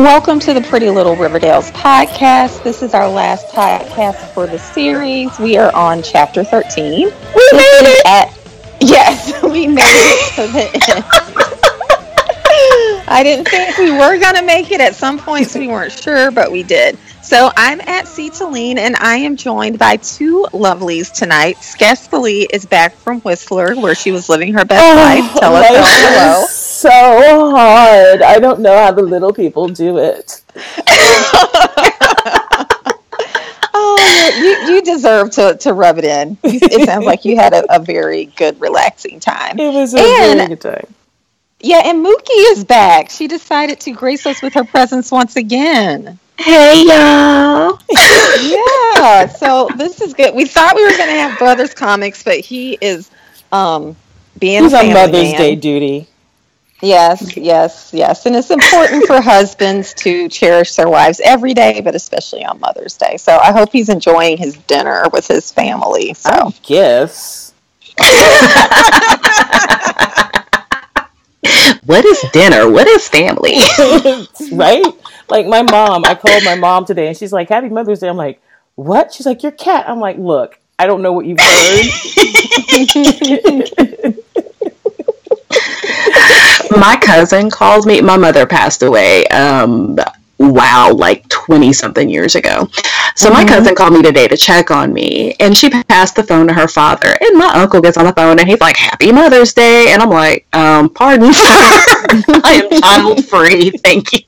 Welcome to the Pretty Little Riverdales podcast. This is our last podcast for the series. We are on chapter 13. We made it! At, yes, we made it to the end. I didn't think we were going to make it. At some points, we weren't sure, but we did. So I'm at Cetaline, and I am joined by two lovelies tonight. Skeskali is back from Whistler, where she was living her best oh, life. Tell us hello. So hard. I don't know how the little people do it. oh, you, you deserve to, to rub it in. It sounds like you had a, a very good, relaxing time. It was a and, very good time. Yeah, and Mookie is back. She decided to grace us with her presence once again. Hey y'all. yeah. So this is good. We thought we were gonna have brothers comics, but he is um being He's on Mother's man. Day duty. Yes, yes, yes. And it's important for husbands to cherish their wives every day, but especially on Mother's Day. So I hope he's enjoying his dinner with his family. So I guess. what is dinner? What is family? right? Like my mom, I called my mom today and she's like, Happy Mother's Day. I'm like, What? She's like, Your cat. I'm like, Look, I don't know what you've heard. my cousin called me. My mother passed away. Um, wow, like 20 something years ago. So mm-hmm. my cousin called me today to check on me and she passed the phone to her father. And my uncle gets on the phone and he's like, Happy Mother's Day. And I'm like, um, pardon. I am child free. Thank you.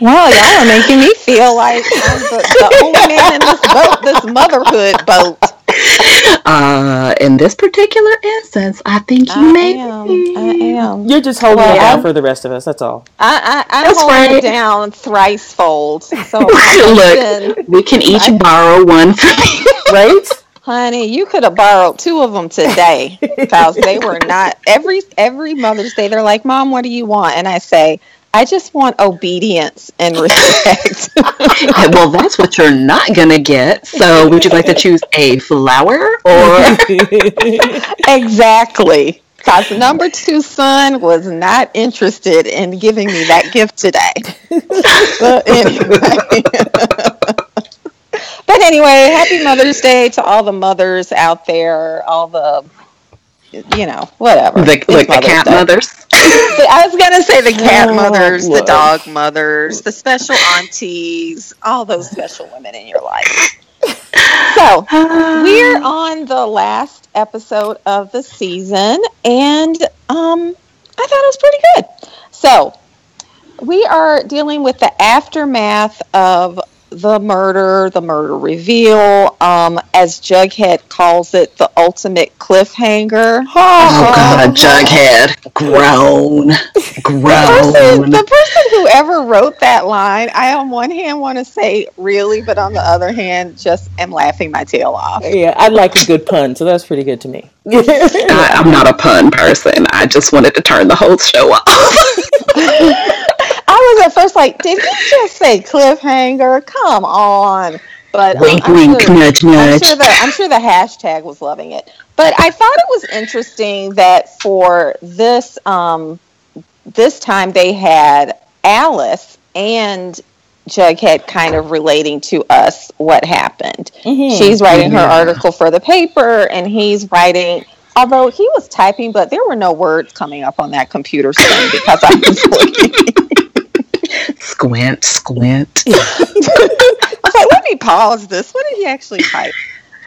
Well, y'all are making me feel like I'm the, the only man in this boat, this motherhood boat. Uh, in this particular instance, I think you I may. Am. I am. You're just holding well, it down for the rest of us. That's all. I, I, I'm holding right. it down thrice fold. So look, we can each I, borrow one from you, right? Honey, you could have borrowed two of them today because they were not every every Mother's Day. They're like, "Mom, what do you want?" And I say, I just want obedience and respect. well, that's what you're not going to get. So, would you like to choose a flower or? exactly. Because number two son was not interested in giving me that gift today. but anyway. but anyway, happy Mother's Day to all the mothers out there, all the you know, whatever. The, like the cat mothers. I was gonna say the cat oh, mothers, the dog mothers, the special aunties, all those special women in your life. So we're on the last episode of the season, and um, I thought it was pretty good. So we are dealing with the aftermath of the murder, the murder reveal, um, as Jughead calls it, the ultimate cliffhanger. Oh, God, Jughead, groan, groan. The person, the person who ever wrote that line, I on one hand want to say really, but on the other hand, just am laughing my tail off. Yeah, I like a good pun, so that's pretty good to me. I, I'm not a pun person. I just wanted to turn the whole show off. I was at first like, did he just say cliffhanger? Come on. But um, wink, wink, sure, nudge, nudge. I'm sure, the, I'm sure the hashtag was loving it. But I thought it was interesting that for this um, this time they had Alice and Jughead kind of relating to us what happened. Mm-hmm. She's writing her article for the paper, and he's writing. Although he was typing, but there were no words coming up on that computer screen because I was looking. Squint, squint. I was like, let me pause this. What did he actually type?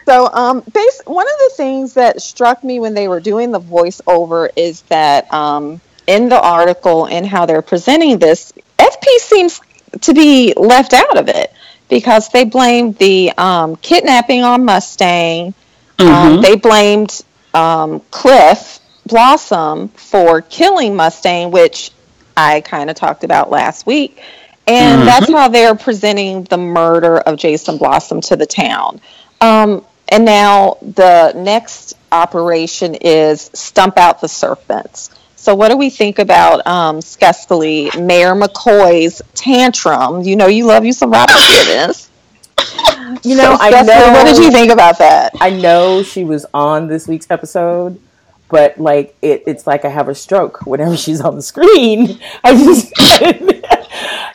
So, um, base, one of the things that struck me when they were doing the voiceover is that um, in the article and how they're presenting this, FP seems to be left out of it because they blamed the um, kidnapping on Mustang. Um, mm-hmm. they blamed um, Cliff Blossom for killing Mustang, which I kind of talked about last week. And mm-hmm. that's how they're presenting the murder of Jason Blossom to the town. Um, and now the next operation is stump out the serpents. So, what do we think about um, Skeskali, Mayor McCoy's tantrum? You know, you love you some Robin Givens. You know, so, I know. What did you think about that? I know she was on this week's episode, but like it, it's like I have a stroke whenever she's on the screen. I just,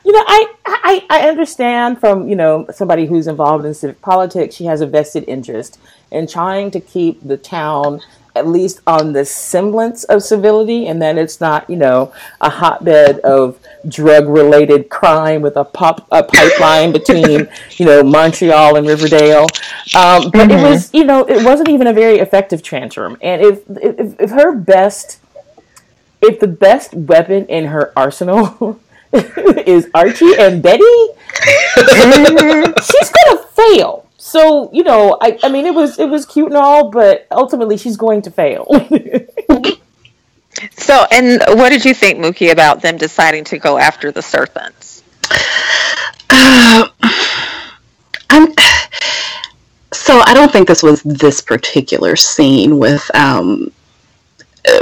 you know, I, I I understand from you know somebody who's involved in civic politics. She has a vested interest in trying to keep the town at least on the semblance of civility, and that it's not, you know, a hotbed of drug-related crime with a pop a pipeline between, you know, Montreal and Riverdale. Um, but mm-hmm. it was, you know, it wasn't even a very effective tantrum. And if if, if her best, if the best weapon in her arsenal is Archie and Betty, she's gonna fail so you know, I, I mean, it was it was cute and all, but ultimately, she's going to fail. so, and what did you think, Mookie, about them deciding to go after the serpents? Uh, I'm. So I don't think this was this particular scene with um,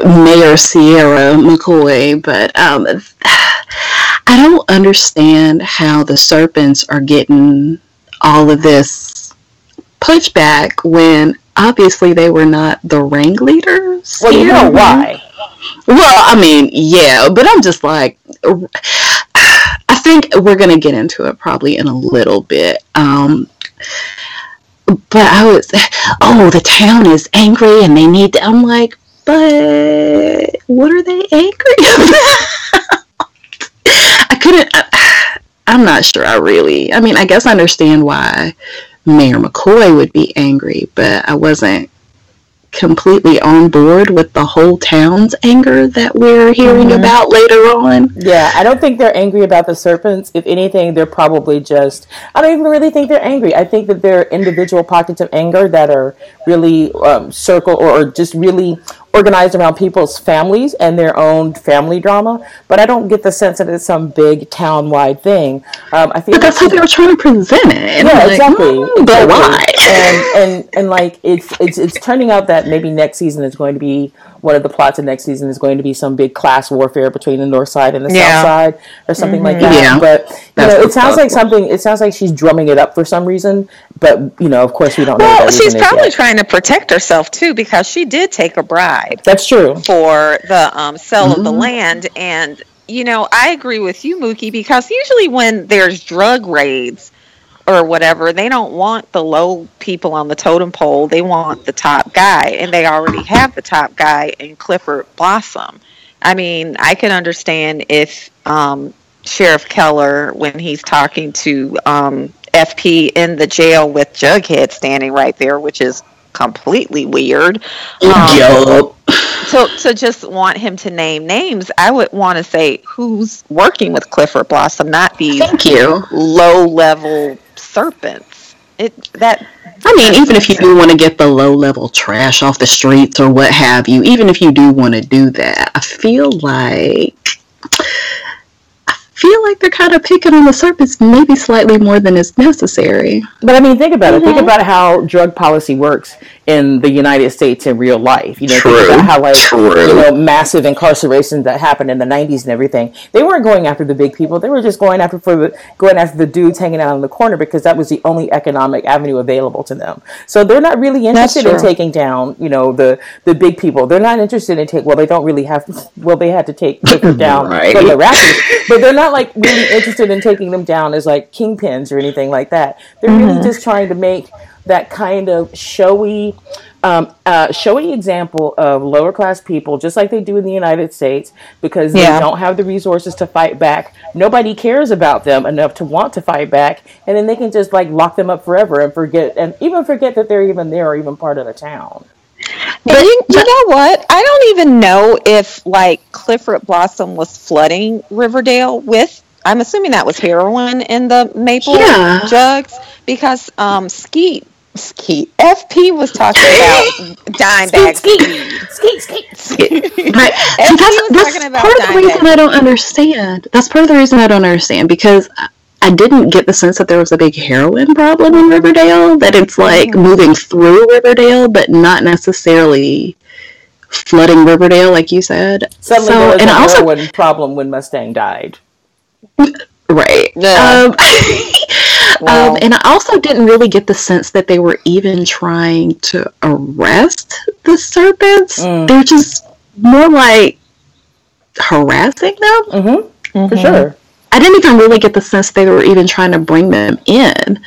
Mayor Sierra McCoy, but um, I don't understand how the serpents are getting all of this pushback when obviously they were not the ringleaders. Well, you know why. Well, I mean, yeah, but I'm just like, I think we're going to get into it probably in a little bit. Um, but I was, oh, the town is angry and they need to, I'm like, but what are they angry about? I couldn't, I, I'm not sure I really, I mean, I guess I understand why Mayor McCoy would be angry, but I wasn't completely on board with the whole town's anger that we're hearing mm-hmm. about later on. Yeah, I don't think they're angry about the serpents. If anything, they're probably just, I don't even really think they're angry. I think that they're individual pockets of anger that are really um, circle or, or just really organized around people's families and their own family drama, but I don't get the sense that it's some big town-wide thing. Um, I feel but that's how they were trying to present it. Yeah, like, exactly. Mm, but why? And and and like it's it's it's turning out that maybe next season is going to be one of the plots of next season is going to be some big class warfare between the north side and the yeah. south side or something mm-hmm. like that. Yeah. But you know, it sounds like something. It sounds like she's drumming it up for some reason. But you know, of course, we don't well, know. Well, she's probably trying to protect herself too because she did take a bribe. That's true for the um, sale mm-hmm. of the mm-hmm. land and. You know, I agree with you, Mookie, because usually when there's drug raids, or whatever, they don't want the low people on the totem pole. They want the top guy, and they already have the top guy in Clifford Blossom. I mean, I can understand if um, Sheriff Keller, when he's talking to um, FP in the jail with Jughead standing right there, which is completely weird. Um, so to just want him to name names, I would want to say who's working with Clifford Blossom, not these Thank you. low level serpents. It that I mean, even if you do want to get the low level trash off the streets or what have you, even if you do want to do that, I feel like feel like they're kind of picking on the surface maybe slightly more than is necessary. But I mean, think about mm-hmm. it. Think about how drug policy works in the United States in real life. You know, True. think about how like True. you know massive incarcerations that happened in the '90s and everything. They weren't going after the big people. They were just going after for the going after the dudes hanging out in the corner because that was the only economic avenue available to them. So they're not really interested in taking down you know the the big people. They're not interested in take. Well, they don't really have. Well, they had to take them down right. from the rappers, but they're not like really interested in taking them down as like kingpins or anything like that. They're mm-hmm. really just trying to make that kind of showy, um, uh, showy example of lower class people, just like they do in the United States, because they yeah. don't have the resources to fight back. Nobody cares about them enough to want to fight back, and then they can just like lock them up forever and forget, and even forget that they're even there or even part of the town. But you, you know what? I don't even know if like Clifford Blossom was flooding Riverdale with I'm assuming that was heroin in the maple yeah. jugs because um, Skeet Skeet FP was talking about dime bag skeet skeet skeet skeet. Right. FP that's, was talking about part of the reason I don't understand. That's part of the reason I don't understand because I didn't get the sense that there was a big heroin problem in Riverdale. That it's like mm. moving through Riverdale, but not necessarily flooding Riverdale, like you said. Suddenly so, there was and a heroin problem when Mustang died. Right. Yeah. Um, wow. um, and I also didn't really get the sense that they were even trying to arrest the serpents. Mm. They're just more like harassing them. Mm-hmm. Mm-hmm. For sure. I didn't even really get the sense they were even trying to bring them in.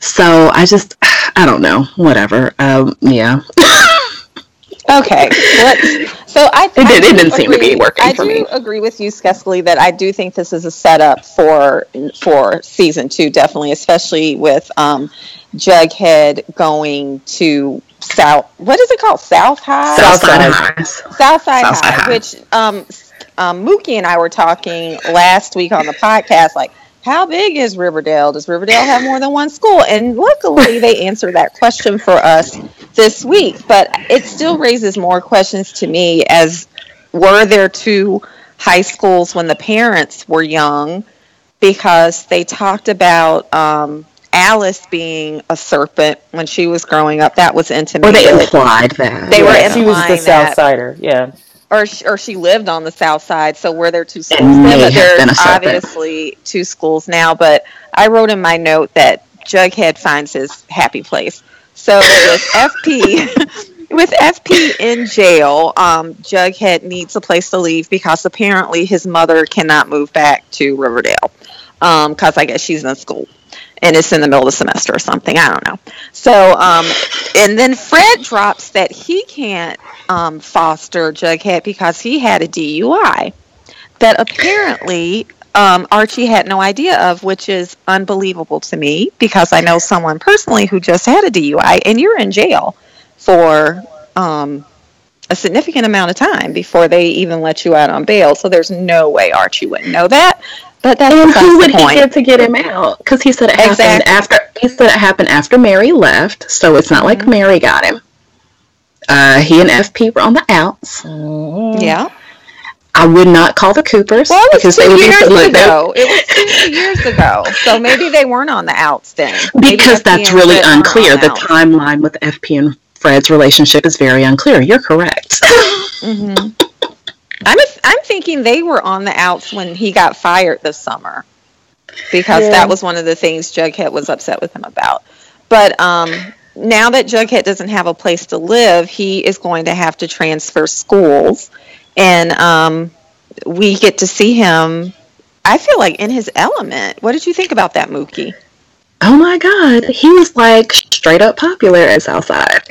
So I just, I don't know, whatever. Um, yeah. okay. Let's, so I, it, I did, it didn't agree, seem to be working I for do agree with you, Skessley, that I do think this is a setup for for season two, definitely, especially with um, Jughead going to South. What is it called? South High. Southside High. Southside High, High, which um, um, Mookie and I were talking last week on the podcast, like, how big is Riverdale? Does Riverdale have more than one school? And luckily, they answered that question for us this week. But it still raises more questions to me as were there two high schools when the parents were young? Because they talked about um, Alice being a serpent when she was growing up. That was intimate. Or they implied that. They yeah, were She was the South Sider, yeah or she, or she lived on the south side. So were there two schools then? But there's obviously two schools now. But I wrote in my note that Jughead finds his happy place. So with FP, with FP in jail, um, Jughead needs a place to leave because apparently his mother cannot move back to Riverdale because um, I guess she's in school and it's in the middle of the semester or something. I don't know. So, um, and then Fred drops that he can't um, foster Jughead because he had a DUI that apparently um, Archie had no idea of, which is unbelievable to me because I know someone personally who just had a DUI, and you're in jail for um, a significant amount of time before they even let you out on bail. So there's no way Archie wouldn't know that. But that's and who would he get to get him out? Because he said it exactly. happened after. He said it happened after Mary left, so it's not mm-hmm. like Mary got him. Uh, he and FP were on the outs. Mm-hmm. Yeah. I would not call the Coopers well, it was because two years be, ago. It was two years ago, so maybe they weren't on the outs then. Maybe because FP that's really unclear. The timeline with FP and Fred's relationship is very unclear. You're correct. mm-hmm. I'm a, I'm thinking they were on the outs when he got fired this summer because yeah. that was one of the things Jughead was upset with him about. But um, now that Jughead doesn't have a place to live, he is going to have to transfer schools, and um, we get to see him. I feel like in his element. What did you think about that, Mookie? Oh my God, he was like straight up popular at Southside.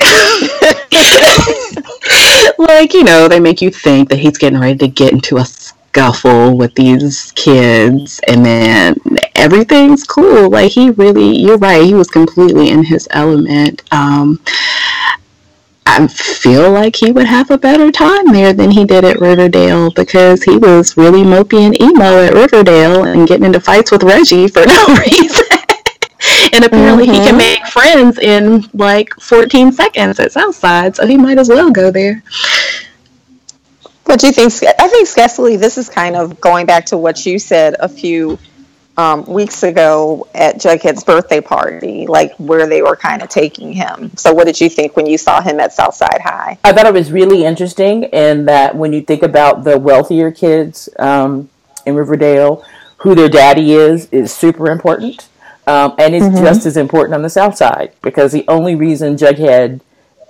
like you know, they make you think that he's getting ready to get into a scuffle with these kids and then everything's cool like he really you're right he was completely in his element um, I feel like he would have a better time there than he did at Riverdale because he was really mopey and emo at Riverdale and getting into fights with Reggie for no reason. And apparently mm-hmm. he can mm-hmm. make friends in like 14 seconds at Southside, so he might as well go there. What do you think? I think, Skessley, this is kind of going back to what you said a few um, weeks ago at Jughead's birthday party, like where they were kind of taking him. So, what did you think when you saw him at Southside High? I thought it was really interesting, in that when you think about the wealthier kids um, in Riverdale, who their daddy is is super important, um, and it's mm-hmm. just as important on the South Side because the only reason Jughead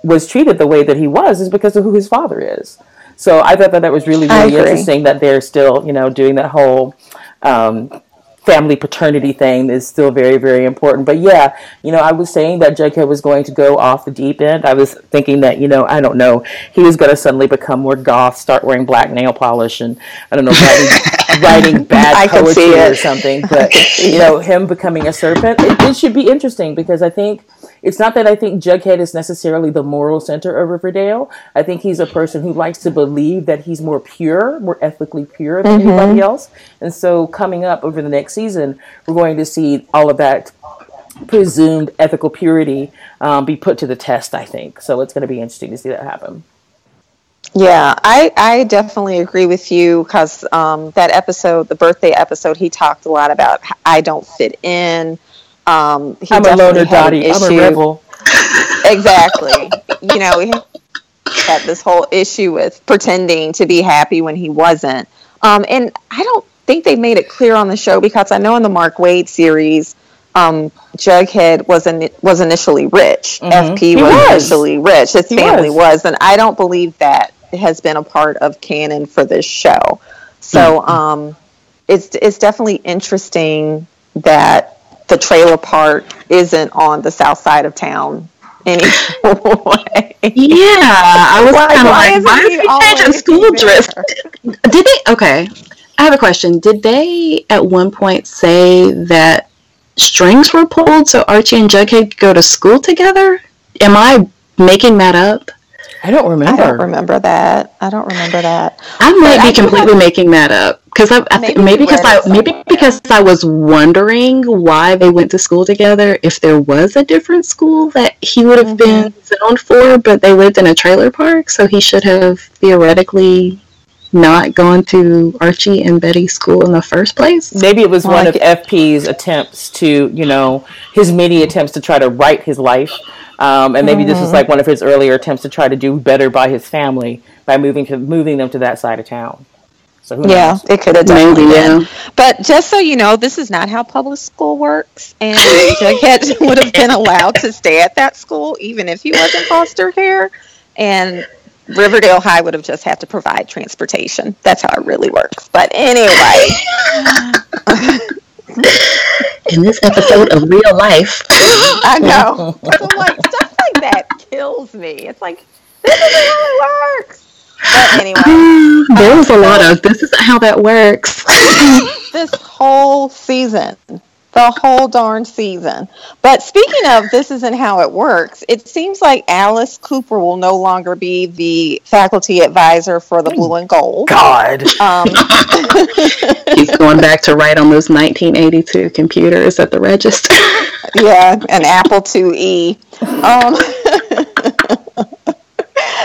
was treated the way that he was is because of who his father is. So I thought that that was really really interesting that they're still you know doing that whole um, family paternity thing is still very very important. But yeah, you know I was saying that Jughead was going to go off the deep end. I was thinking that you know I don't know he was going to suddenly become more goth, start wearing black nail polish, and I don't know writing bad poetry or something. But you know him becoming a serpent, it, it should be interesting because I think it's not that I think Jughead is necessarily the moral center of Riverdale. I think he's a person who likes to believe that he's more pure, more ethically pure than mm-hmm. anybody else. And so, coming up over the next season, we're going to see all of that presumed ethical purity um, be put to the test, I think. So, it's going to be interesting to see that happen. Yeah, I, I definitely agree with you because um, that episode, the birthday episode, he talked a lot about I don't fit in. Um, he I'm a loner, Dottie. I'm a rebel. exactly. you know, he had this whole issue with pretending to be happy when he wasn't. Um, and I don't think they made it clear on the show because I know in the Mark Waid series, um, Jughead was in, was initially rich. Mm-hmm. FP was, was, initially rich. His he family was. was. and I don't believe that has been a part of canon for this show. So, mm-hmm. um, it's it's definitely interesting that the trailer park isn't on the south side of town anyway. Yeah, I was kind of like, why is he changing school dress? Did they? Okay, I have a question. Did they at one point say that strings were pulled so Archie and Jughead could go to school together? Am I making that up? I don't remember. I don't remember that. I don't remember that. I might but be I completely have... making that up because I, I maybe, maybe because I maybe because I was wondering why they went to school together. If there was a different school that he would have mm-hmm. been zoned for, but they lived in a trailer park, so he should have theoretically not gone to Archie and Betty's school in the first place. Maybe it was one of FP's attempts to, you know, his many attempts to try to right his life um, and maybe mm-hmm. this was like one of his earlier attempts to try to do better by his family by moving to moving them to that side of town. So yeah, knows? it could have done. Maybe, yeah. But just so you know, this is not how public school works, and Jughead would have been allowed to stay at that school even if he was in foster care, and Riverdale High would have just had to provide transportation. That's how it really works. But anyway. in this episode of real life. I know. I'm like, stuff like that kills me. It's like, this isn't how it works. But anyway. there was a lot of, this isn't how that works. this whole season the whole darn season. But speaking of this isn't how it works, it seems like Alice Cooper will no longer be the faculty advisor for the Blue and Gold. God. Um, He's going back to write on those 1982 computers at the register. yeah, an Apple IIe. Um,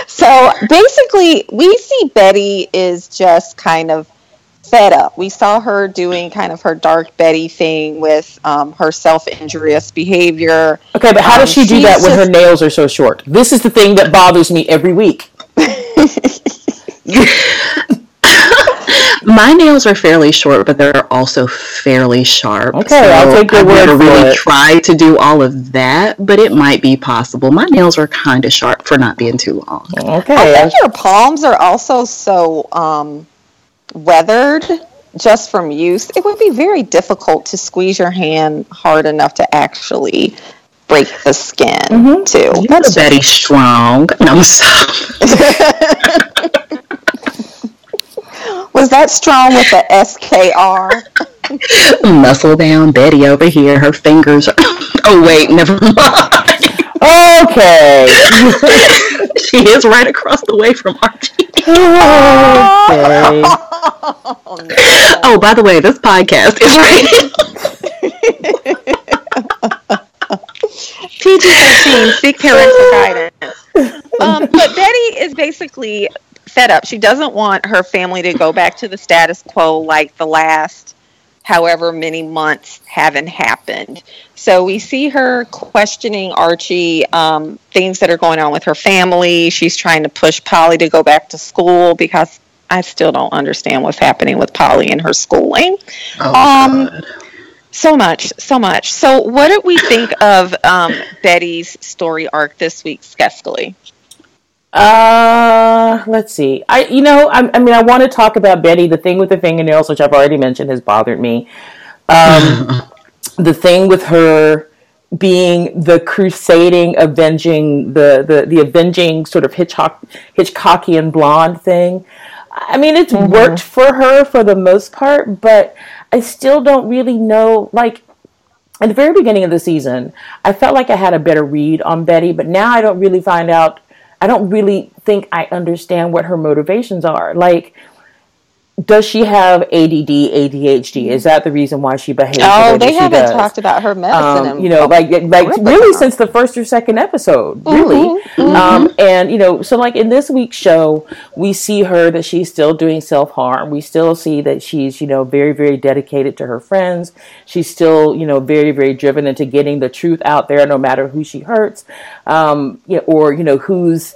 so basically, we see Betty is just kind of fed up. We saw her doing kind of her dark Betty thing with um, her self injurious behavior. Okay, but how um, does she do that when just... her nails are so short? This is the thing that bothers me every week. My nails are fairly short, but they're also fairly sharp. Okay, so I'll take your I've word never really it. tried to do all of that, but it might be possible. My nails are kind of sharp for not being too long. Okay, I think your palms are also so um, weathered just from use, it would be very difficult to squeeze your hand hard enough to actually break the skin mm-hmm. too. That's very strong. I'm sorry. Was that strong with the SKR? Muscle down Betty over here. Her fingers are. Oh wait, never mind. Okay. she is right across the way from Archie. okay. Oh, no. oh, by the way, this podcast is rated PG thirteen. Seek parental guidance. Um, but Betty is basically fed up. She doesn't want her family to go back to the status quo like the last however many months haven't happened. So we see her questioning Archie, um, things that are going on with her family. She's trying to push Polly to go back to school because I still don't understand what's happening with Polly and her schooling. Oh, um, God. So much, so much. So, what did we think of um, Betty's story arc this week, Skeskali? Uh, let's see. I, you know, I, I mean, I want to talk about Betty. The thing with the fingernails, which I've already mentioned, has bothered me. Um, the thing with her being the crusading, avenging, the the the avenging sort of Hitchcock Hitchcockian blonde thing. I mean, it's mm-hmm. worked for her for the most part, but I still don't really know. Like at the very beginning of the season, I felt like I had a better read on Betty, but now I don't really find out I don't really think I understand what her motivations are. Like, does she have ADD, ADHD? Is that the reason why she behaves? Oh, the they haven't does? talked about her medicine. Um, you know, like like really since the first or second episode, mm-hmm, really. Mm-hmm, mm-hmm. Um, and you know, so like in this week's show, we see her that she's still doing self harm. We still see that she's you know very very dedicated to her friends. She's still you know very very driven into getting the truth out there, no matter who she hurts, um, you know, or you know who's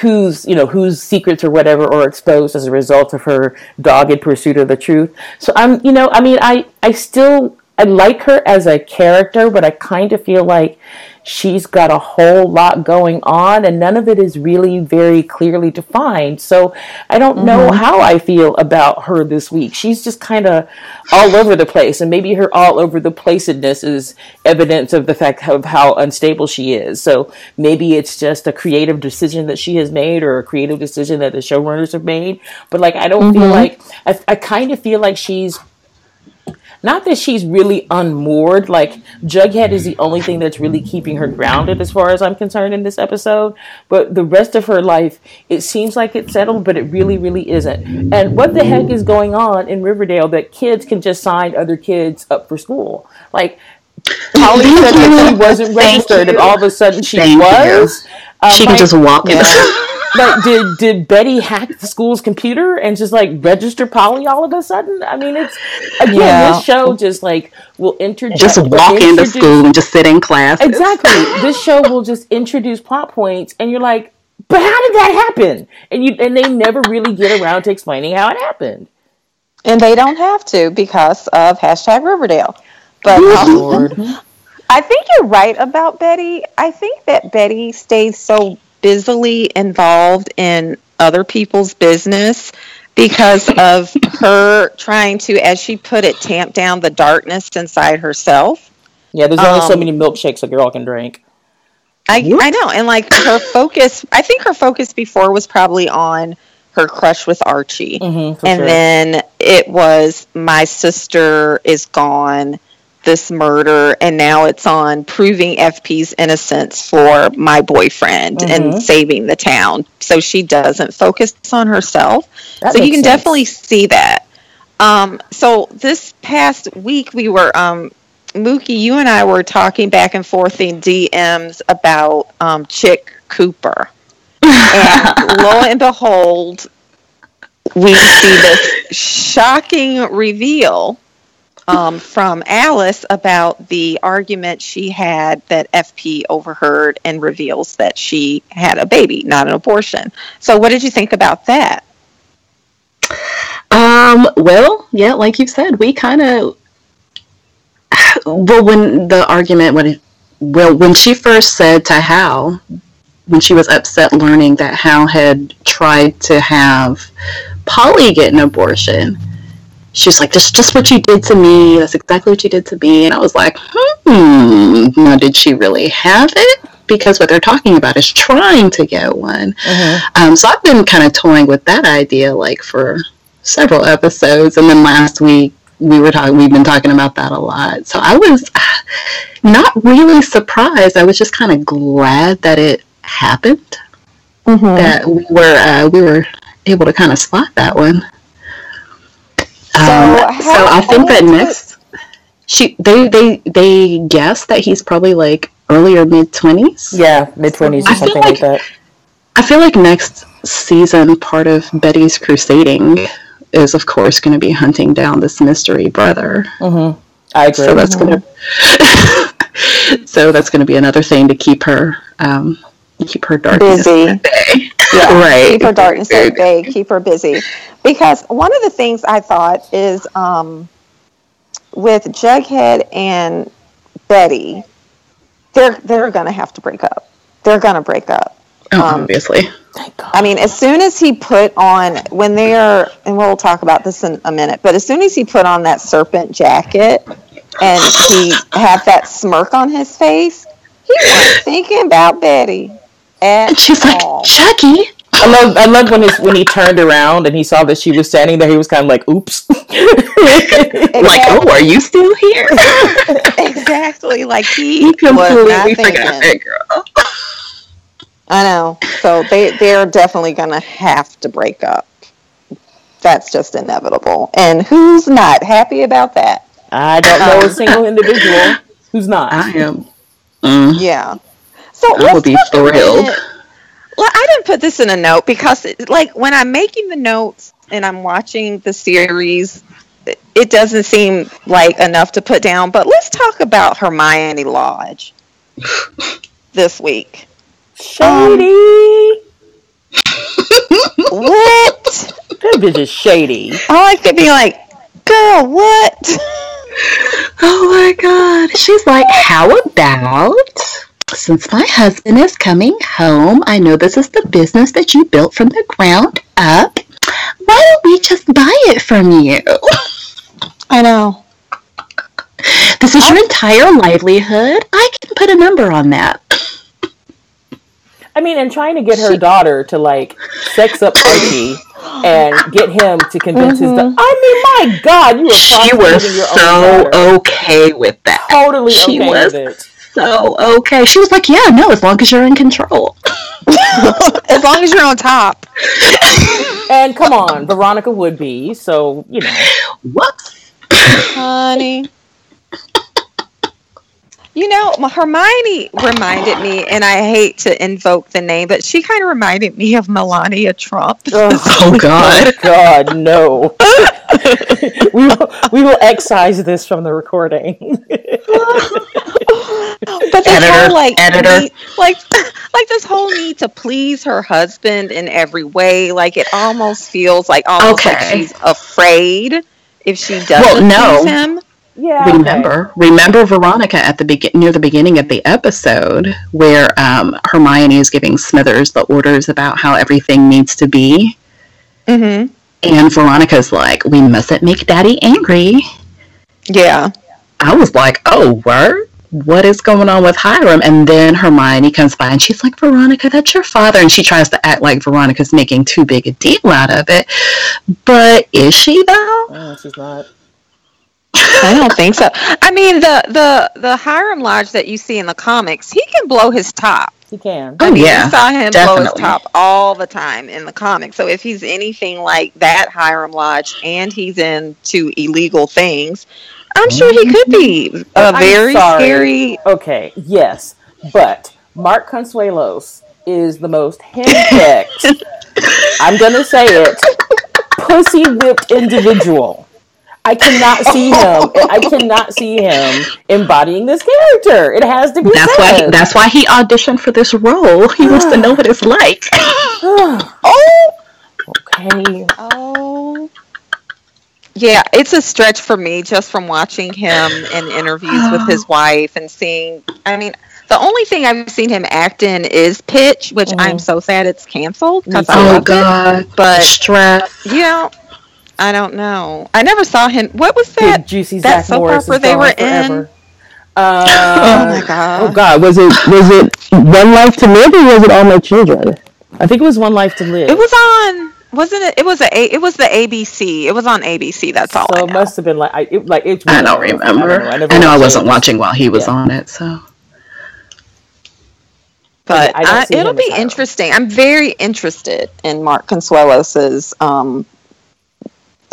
whose you know whose secrets or whatever are exposed as a result of her dogged pursuit of the truth. So i'm you know i mean i i still I like her as a character, but I kind of feel like she's got a whole lot going on and none of it is really very clearly defined. So I don't mm-hmm. know how I feel about her this week. She's just kind of all over the place and maybe her all over the placedness is evidence of the fact of how unstable she is. So maybe it's just a creative decision that she has made or a creative decision that the showrunners have made. But like I don't mm-hmm. feel like I, I kind of feel like she's not that she's really unmoored. Like Jughead is the only thing that's really keeping her grounded, as far as I'm concerned, in this episode. But the rest of her life, it seems like it's settled, but it really, really isn't. And what the heck is going on in Riverdale that kids can just sign other kids up for school? Like Polly said that she wasn't registered, and all of a sudden she Thank was. Um, she can like, just walk in. like did did Betty hack the school's computer and just like register Polly all of a sudden? I mean, it's again yeah. this show just like will introduce just walk into school and just sit in class. Exactly, this show will just introduce plot points, and you're like, but how did that happen? And you and they never really get around to explaining how it happened. And they don't have to because of hashtag Riverdale. But um, I think you're right about Betty. I think that Betty stays so busily involved in other people's business because of her trying to, as she put it, tamp down the darkness inside herself. Yeah, there's only um, so many milkshakes a girl can drink. I I know, and like her focus, I think her focus before was probably on her crush with Archie, mm-hmm, and sure. then it was my sister is gone this murder and now it's on proving FP's innocence for my boyfriend mm-hmm. and saving the town. So she doesn't focus on herself. That so you can sense. definitely see that. Um, so this past week we were um, Mookie, you and I were talking back and forth in DMs about um, Chic Cooper. and lo and behold, we see this shocking reveal um, from Alice about the argument she had that FP overheard and reveals that she had a baby, not an abortion. So, what did you think about that? Um, well, yeah, like you said, we kind of well when the argument when well when she first said to Hal when she was upset learning that Hal had tried to have Polly get an abortion she's like, "That's just what you did to me. That's exactly what you did to me." And I was like, "Hmm, now did she really have it?" Because what they're talking about is trying to get one. Mm-hmm. Um, so I've been kind of toying with that idea, like for several episodes, and then last week we were talking. We've been talking about that a lot. So I was not really surprised. I was just kind of glad that it happened. Mm-hmm. That we were uh, we were able to kind of spot that one. Um, so, so I think that next, she they they they guess that he's probably like earlier mid twenties. Yeah, mid twenties or something like, like, that. I feel like next season, part of Betty's crusading is, of course, going to be hunting down this mystery brother. Mm-hmm. I agree. So that's mm-hmm. gonna. so that's going to be another thing to keep her um, keep her darkness busy. at bay. Yeah, right. Keep her darkness at bay. Keep her busy. Because one of the things I thought is um, with Jughead and Betty, they're they're going to have to break up. They're going to break up. Oh, um, obviously. I mean, as soon as he put on when they're, and we'll talk about this in a minute, but as soon as he put on that serpent jacket and he had that smirk on his face, he was thinking about Betty. And she's all. like, Chucky. I love I love when his when he turned around and he saw that she was standing there. He was kind of like, "Oops," like, "Oh, are you still here?" exactly. Like he, he completely forgot that girl. I know. So they they're definitely gonna have to break up. That's just inevitable. And who's not happy about that? I don't know a single individual who's not. I am. Mm. Yeah. So I will be thrilled. Well, I didn't put this in a note because, it, like, when I'm making the notes and I'm watching the series, it doesn't seem like enough to put down. But let's talk about Hermione Lodge this week. Shady. Um, what? That bitch is shady. I like to be like, girl, what? Oh my god. She's like, how about since my husband is coming home, I know this is the business that you built from the ground up. Why don't we just buy it from you? I know. This is your entire livelihood. I can put a number on that. I mean, and trying to get her daughter to like sex up Archie and get him to convince mm-hmm. his. daughter. I mean, my God, you were she was so okay with that. Totally she okay was with it. So okay, she was like, "Yeah, no, as long as you're in control, as long as you're on top." and come on, Veronica would be. So you know what, honey. You know, Hermione reminded me, and I hate to invoke the name, but she kind of reminded me of Melania Trump. Oh, oh God, oh, God, no! we will we will excise this from the recording. but this editor, whole like editor. Need, like like this whole need to please her husband in every way, like it almost feels like almost okay. like she's afraid if she doesn't well, no. please him yeah. Remember, okay. remember Veronica at the begin near the beginning of the episode where um, Hermione is giving Smithers the orders about how everything needs to be. Mm-hmm. And Veronica's like, "We mustn't make Daddy angry." Yeah. I was like, "Oh, word." What is going on with Hiram? And then Hermione comes by and she's like, Veronica, that's your father. And she tries to act like Veronica's making too big a deal out of it. But is she, though? Oh, she's not. I don't think so. I mean, the the the Hiram Lodge that you see in the comics, he can blow his top. He can. Oh I mean, yeah, we saw him definitely. blow his top all the time in the comics. So if he's anything like that Hiram Lodge, and he's into illegal things, I'm sure he could be a very scary. Okay, yes, but Mark Consuelos is the most handpicked. I'm gonna say it. Pussy whipped individual I cannot see him. I cannot see him embodying this character. It has to be. That's said. why. He, that's why he auditioned for this role. He wants to know what it's like. oh. Okay. Oh. Yeah, it's a stretch for me just from watching him in interviews with his wife and seeing. I mean, the only thing I've seen him act in is Pitch, which mm-hmm. I'm so sad it's canceled because I love God. it. But stress. You know, I don't know. I never saw him. What was that? Big, juicy that Zach soap Morris opera they were forever. in? Uh, oh my god! Oh god! Was it was it One Life to Live or was it All My Children? I think it was One Life to Live. It was on. Wasn't it? It was a. It was the ABC. It was on ABC. That's all. So it must have been like I it, like it's. I don't remember. I, don't I, I know I wasn't it. watching while he was yeah. on it. So. But I, it'll be interesting. I'm very interested in Mark Consuelos's um,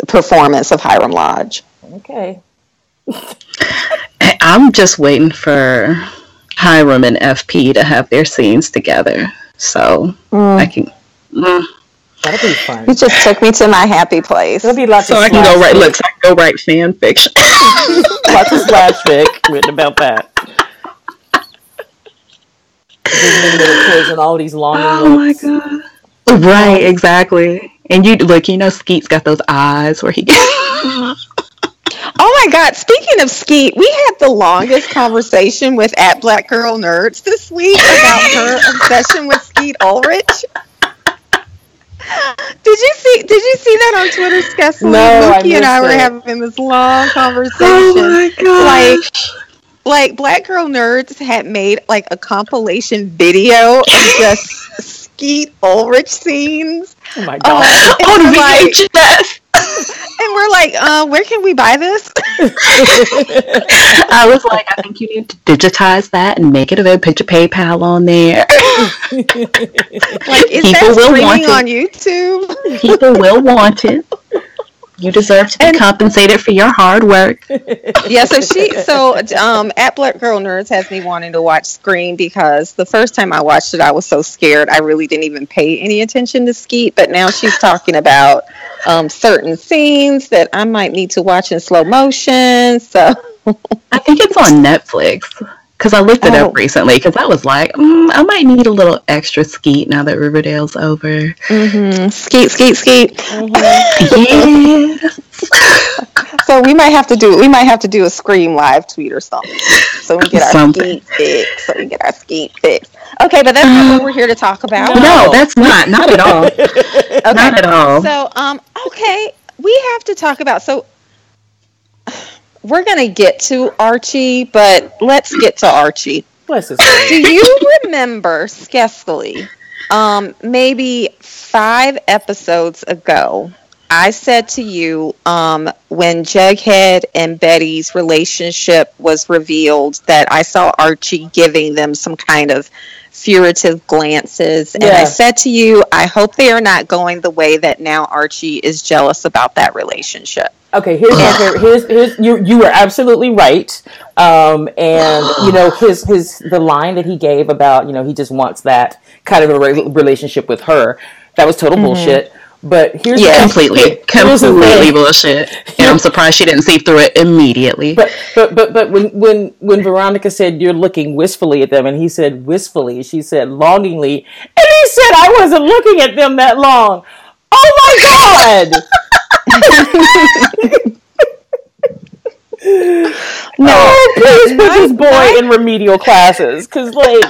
performance of Hiram Lodge. Okay. I'm just waiting for Hiram and FP to have their scenes together, so mm. I can. Mm. That'll be fun. You just took me to my happy place. It'll be lots so I can go write. Look, so I can go write fan fiction. lots of slash fic written about that. and all these long. Oh looks. my god! Right, exactly. And you look, you know, Skeet's got those eyes where he. Gets... oh my God! Speaking of Skeet, we had the longest conversation with at Black Girl Nerds this week about her obsession with Skeet Ulrich. Did you see? Did you see that on Twitter, Skessel? No, Mookie I and I were it. having this long conversation. Oh my god! Like, like Black Girl Nerds had made like a compilation video of just Skeet Ulrich scenes. Oh my god! Uh, oh, on VHS. And we're like, uh, where can we buy this? I was like, I think you need to digitize that and make it available. Put your PayPal on there. like, is People that will want it. on YouTube? People will want it. You deserve to be and, compensated for your hard work. Yeah, so she so um at Black Girl Nerds has me wanting to watch Scream because the first time I watched it I was so scared I really didn't even pay any attention to Skeet, but now she's talking about um certain scenes that I might need to watch in slow motion. So I think it's on Netflix because I looked it oh. up recently because I was like, mm, I might need a little extra skeet now that Riverdale's over. Mm-hmm. Skeet, skeet, skeet. Mm-hmm. yeah. so so we might have to do we might have to do a scream live tweet or something, so we get our something. skeet fix. So we get our skeet fix. Okay, but that's not what we're here to talk about. No, no that's not. Not at all. okay. Not at all. So, um, okay, we have to talk about so we're going to get to Archie, but let's get to Archie. Bless his Do you remember Skeskali? Um, maybe five episodes ago, I said to you um, when Jughead and Betty's relationship was revealed that I saw Archie giving them some kind of furtive glances. And yeah. I said to you, I hope they are not going the way that now Archie is jealous about that relationship. Okay, here's here's, here's, here's you you were absolutely right. Um, and you know his his the line that he gave about you know he just wants that kind of a re- relationship with her. That was total mm-hmm. bullshit. But here's yeah, completely, completely bullshit. And I'm surprised she didn't see through it immediately. But but but but when when when Veronica said you're looking wistfully at them, and he said wistfully, she said longingly, and he said I wasn't looking at them that long. Oh my god! no, oh, please put this boy in remedial classes, because like.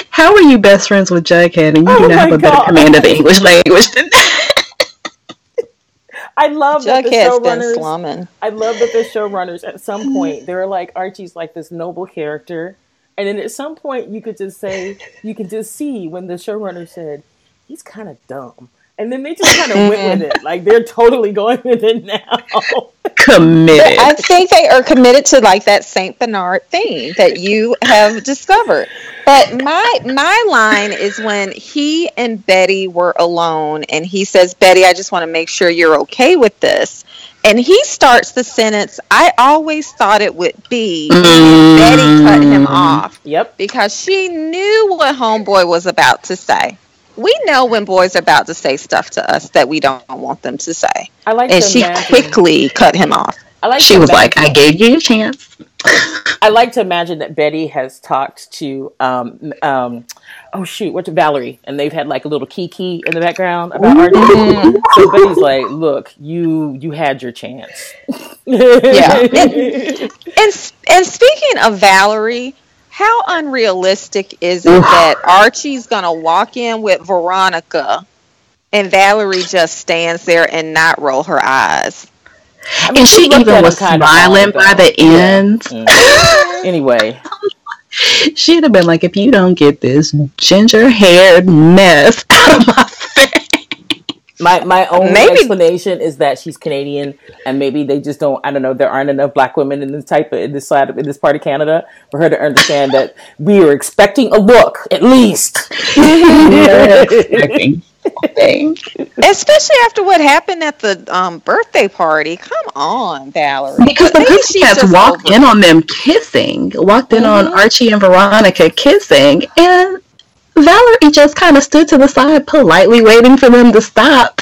How are you best friends with Jughead and you oh do not have a God. better command of the English language than that? I love Jughead's that the showrunners. Slumming. I love that the showrunners at some point they're like Archie's like this noble character, and then at some point you could just say you could just see when the showrunner said he's kind of dumb and then they just kind of went with it. Like they're totally going with it now. committed. I think they are committed to like that Saint Bernard thing that you have discovered. But my my line is when he and Betty were alone, and he says, "Betty, I just want to make sure you're okay with this." And he starts the sentence, I always thought it would be. Mm. Betty cut him off. Yep. Because she knew what Homeboy was about to say we know when boys are about to say stuff to us that we don't want them to say. I like and she imagine. quickly cut him off. I like she was imagine. like, "I gave you a chance." I like to imagine that Betty has talked to, um, um, oh shoot, what's Valerie, and they've had like a little kiki in the background about mm-hmm. So Betty's like, "Look, you you had your chance." yeah, and, and and speaking of Valerie, how unrealistic is it that Archie's gonna walk in with Veronica and Valerie just stands there and not roll her eyes? I mean, and she, she even was smiling by the end. Yeah. Mm. anyway. She'd have been like, if you don't get this ginger haired mess out of my face. My my only maybe. explanation is that she's Canadian, and maybe they just don't. I don't know. There aren't enough black women in this type of in this side of in this part of Canada for her to understand that we are expecting a look at least. Especially after what happened at the um, birthday party. Come on, Valerie. Because the Pussycats walked over. in on them kissing, walked in mm-hmm. on Archie and Veronica kissing, and Valerie just kind of stood to the side, politely waiting for them to stop.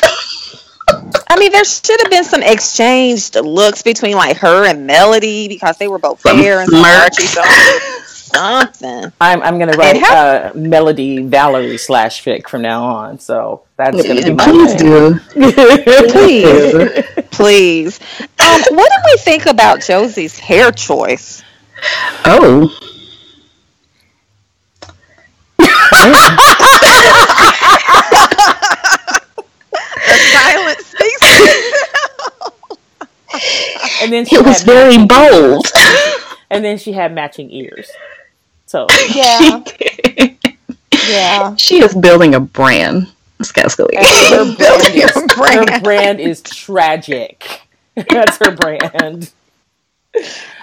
I mean, there should have been some exchanged looks between like her and Melody because they were both some there and something. I'm I'm gonna write uh, Melody Valerie slash fic from now on. So that's gonna be my please do. please, please. Um, what do we think about Josie's hair choice? Oh. The silent speaks. and then it was very bold. and then she had matching ears. So yeah, yeah. She is building a brand. Skeskali. Her brand, is, brand. her brand is tragic. That's her brand.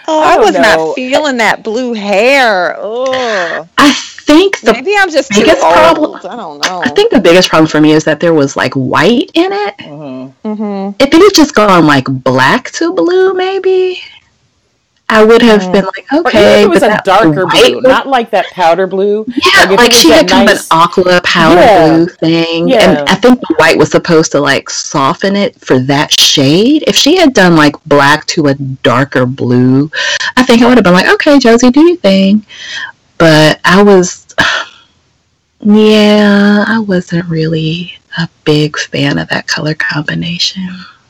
Oh, I, I was know. not feeling that blue hair. Oh, I think the maybe I'm just biggest problem. I don't know. I think the biggest problem for me is that there was like white in it. Mm-hmm. Mm-hmm. If it had just gone like black to blue, maybe I would have mm. been like, okay, it was a darker blue, was... not like that powder blue. Yeah, like, like she had kind nice... of an aqua powder yeah. blue thing, yeah. and I think the white was supposed to like soften it for that shade. If she had done like black to a darker blue, I think I would have been like, okay, Josie, do your thing but I was, yeah, I wasn't really a big fan of that color combination.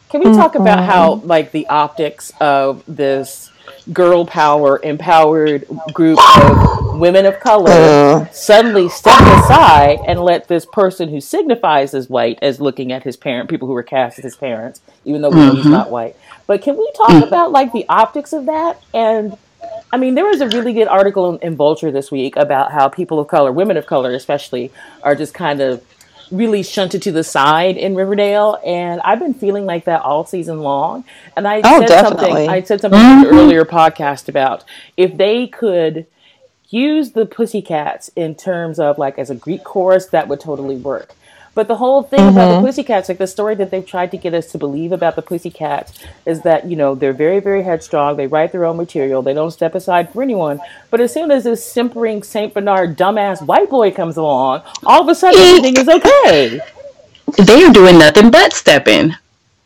Can we talk about mm-hmm. how like the optics of this girl power empowered group of women of color uh. suddenly step aside and let this person who signifies as white as looking at his parent people who were cast as his parents even though mm-hmm. he's not white but can we talk mm. about like the optics of that and I mean, there was a really good article in, in Vulture this week about how people of color, women of color especially, are just kind of really shunted to the side in Riverdale, and I've been feeling like that all season long. And I oh, said definitely. something. I said something mm-hmm. in an earlier podcast about if they could use the Pussycats in terms of like as a Greek chorus, that would totally work. But the whole thing mm-hmm. about the mm-hmm. Pussycats, like the story that they've tried to get us to believe about the Pussycats, is that you know they're very, very headstrong. They write their own material. They don't step aside for anyone. But as soon as this simpering Saint Bernard dumbass white boy comes along, all of a sudden everything is okay. They are doing nothing but stepping.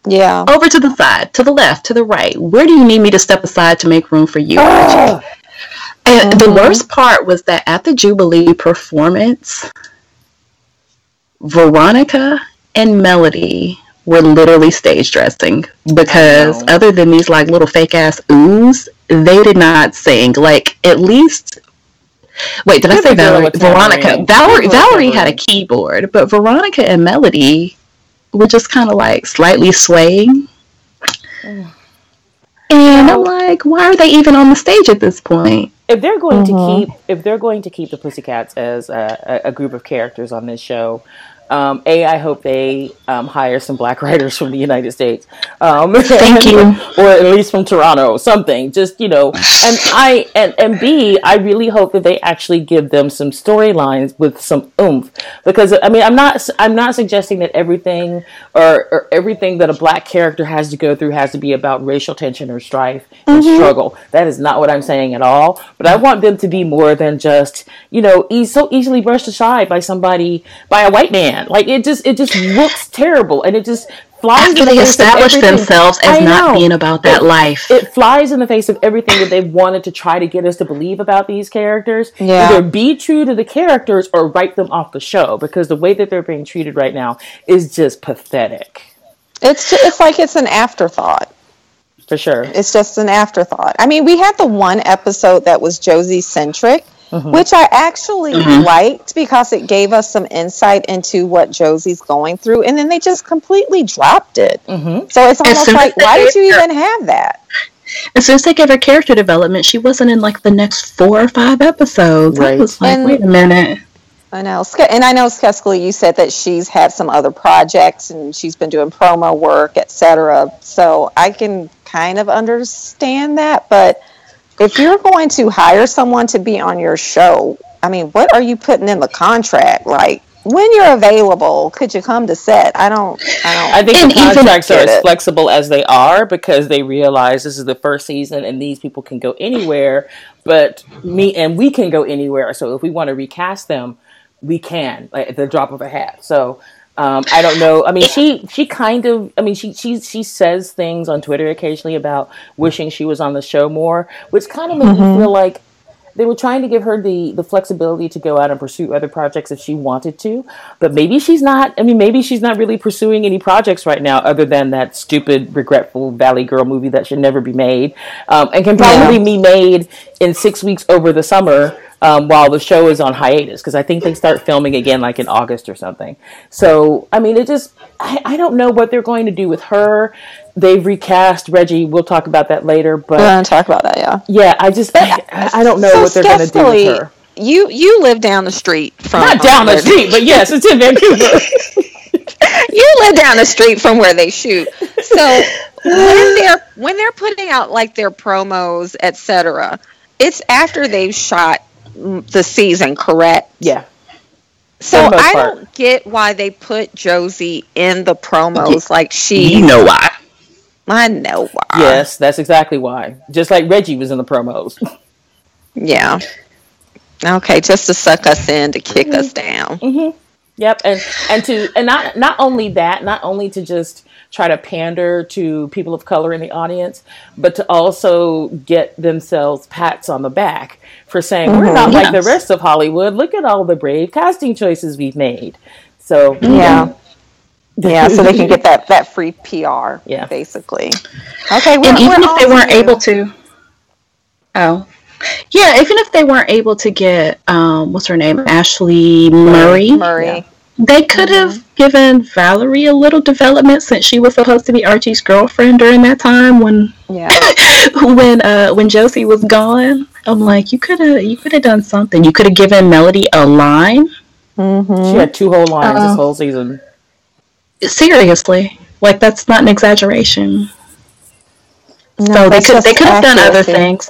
Yeah. Over to the side, to the left, to the right. Where do you need me to step aside to make room for you? And mm-hmm. the worst part was that at the Jubilee performance, Veronica and Melody were literally stage dressing because other than these like little fake ass oohs, they did not sing. Like at least wait, did I say Valerie? Veronica. Valerie Valerie had a keyboard, but Veronica and Melody were just kind of like slightly swaying. And I'm like, why are they even on the stage at this point? If they're going mm-hmm. to keep, if they're going to keep the Pussycats as a, a, group of characters on this show, um, a, I hope they um, hire some black writers from the United States. Um, Thank you, or at least from Toronto, something. Just you know, and I and and B, I really hope that they actually give them some storylines with some oomph. Because I mean, I'm not I'm not suggesting that everything or, or everything that a black character has to go through has to be about racial tension or strife and mm-hmm. struggle. That is not what I'm saying at all. But I want them to be more than just you know, e- so easily brushed aside by somebody by a white man man. Like it just it just looks terrible, and it just flies. After they establish themselves as not being about that it, life, it flies in the face of everything that they've wanted to try to get us to believe about these characters. Yeah. Either be true to the characters or write them off the show because the way that they're being treated right now is just pathetic. It's it's like it's an afterthought. For sure. It's just an afterthought. I mean, we had the one episode that was Josie centric mm-hmm. which I actually mm-hmm. liked because it gave us some insight into what Josie's going through, and then they just completely dropped it. Mm-hmm. So it's almost like, why did you even have that? And since they gave her character development, she wasn't in like the next four or five episodes. Right. I was like, and, wait a minute. I know, and I know, Skeskali, you said that she's had some other projects and she's been doing promo work, etc. So I can kind of understand that, but if you're going to hire someone to be on your show, I mean, what are you putting in the contract? Like, when you're available, could you come to set? I don't. I don't. I think the contracts are as flexible as they are because they realize this is the first season and these people can go anywhere. But me and we can go anywhere. So if we want to recast them, we can like, at the drop of a hat. So um, I don't know. I mean, she she kind of. I mean, she she she says things on Twitter occasionally about wishing she was on the show more, which kind of made mm-hmm. me feel like they were trying to give her the the flexibility to go out and pursue other projects if she wanted to. But maybe she's not. I mean, maybe she's not really pursuing any projects right now, other than that stupid, regretful Valley Girl movie that should never be made, um, and can probably yeah. be made in six weeks over the summer um, while the show is on hiatus because I think they start filming again like in August or something. So I mean, it just I, I don't know what they're going to do with her. They've recast Reggie. We'll talk about that later. But we're going to talk about that. Yeah. Yeah. I just I, I don't know so what they're going to do with her. You you live down the street from not down the street, but yes, it's in Vancouver. you live down the street from where they shoot. So when they're when they're putting out like their promos, etc., it's after they've shot the season, correct? Yeah. So I part. don't get why they put Josie in the promos like she. You know why? I know why. Yes, that's exactly why. Just like Reggie was in the promos. yeah. Okay, just to suck us in to kick mm-hmm. us down. Mm-hmm. Yep, and and to and not not only that, not only to just try to pander to people of color in the audience, but to also get themselves pats on the back for saying mm-hmm. we're not yes. like the rest of Hollywood. Look at all the brave casting choices we've made. So yeah. yeah, so they can get that that free PR. Yeah, basically. Okay, and even if they weren't able to, oh, yeah, even if they weren't able to get um, what's her name, Ashley Murray. Murray. Yeah. They could have mm-hmm. Given Valerie a little development since she was supposed to be Archie's girlfriend during that time when yeah. when uh when Josie was gone. I'm like, you could have you could have done something. You could have given Melody a line. Mm-hmm. She had two whole lines uh, this whole season. Seriously, like that's not an exaggeration. No, so they could they could have done other things.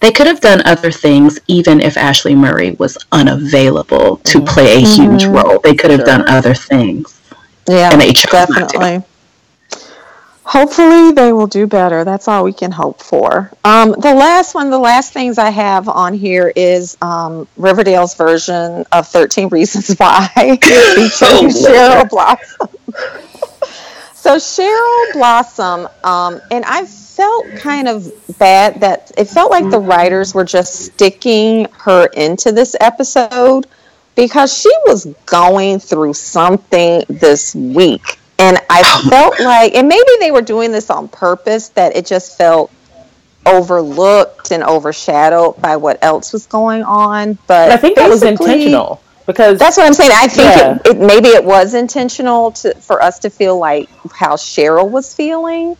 They could have done other things even if Ashley Murray was unavailable to mm-hmm. play a huge mm-hmm. role. They could have sure. done other things. Yeah, and they definitely. Hopefully, they will do better. That's all we can hope for. Um, the last one, the last things I have on here is um, Riverdale's version of 13 Reasons Why, featuring oh, Cheryl Blossom. so, Cheryl Blossom, um, and I felt kind of bad that it felt like the writers were just sticking her into this episode because she was going through something this week and I felt like, and maybe they were doing this on purpose, that it just felt overlooked and overshadowed by what else was going on. But, I think that was intentional because that's what I'm saying. I think yeah. it, it, maybe it was intentional to for us to feel like how Cheryl was feeling.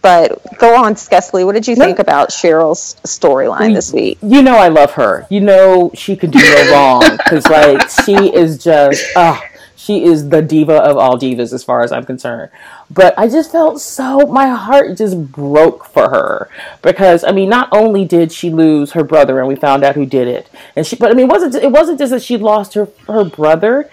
But go on, Skeskali. What did you think about Cheryl's storyline this week? You know, I love her. You know, she could do no wrong because, like, she is just. Uh, she is the diva of all divas as far as I'm concerned. But I just felt so my heart just broke for her because I mean not only did she lose her brother and we found out who did it. And she but I mean it wasn't it wasn't just that she lost her her brother.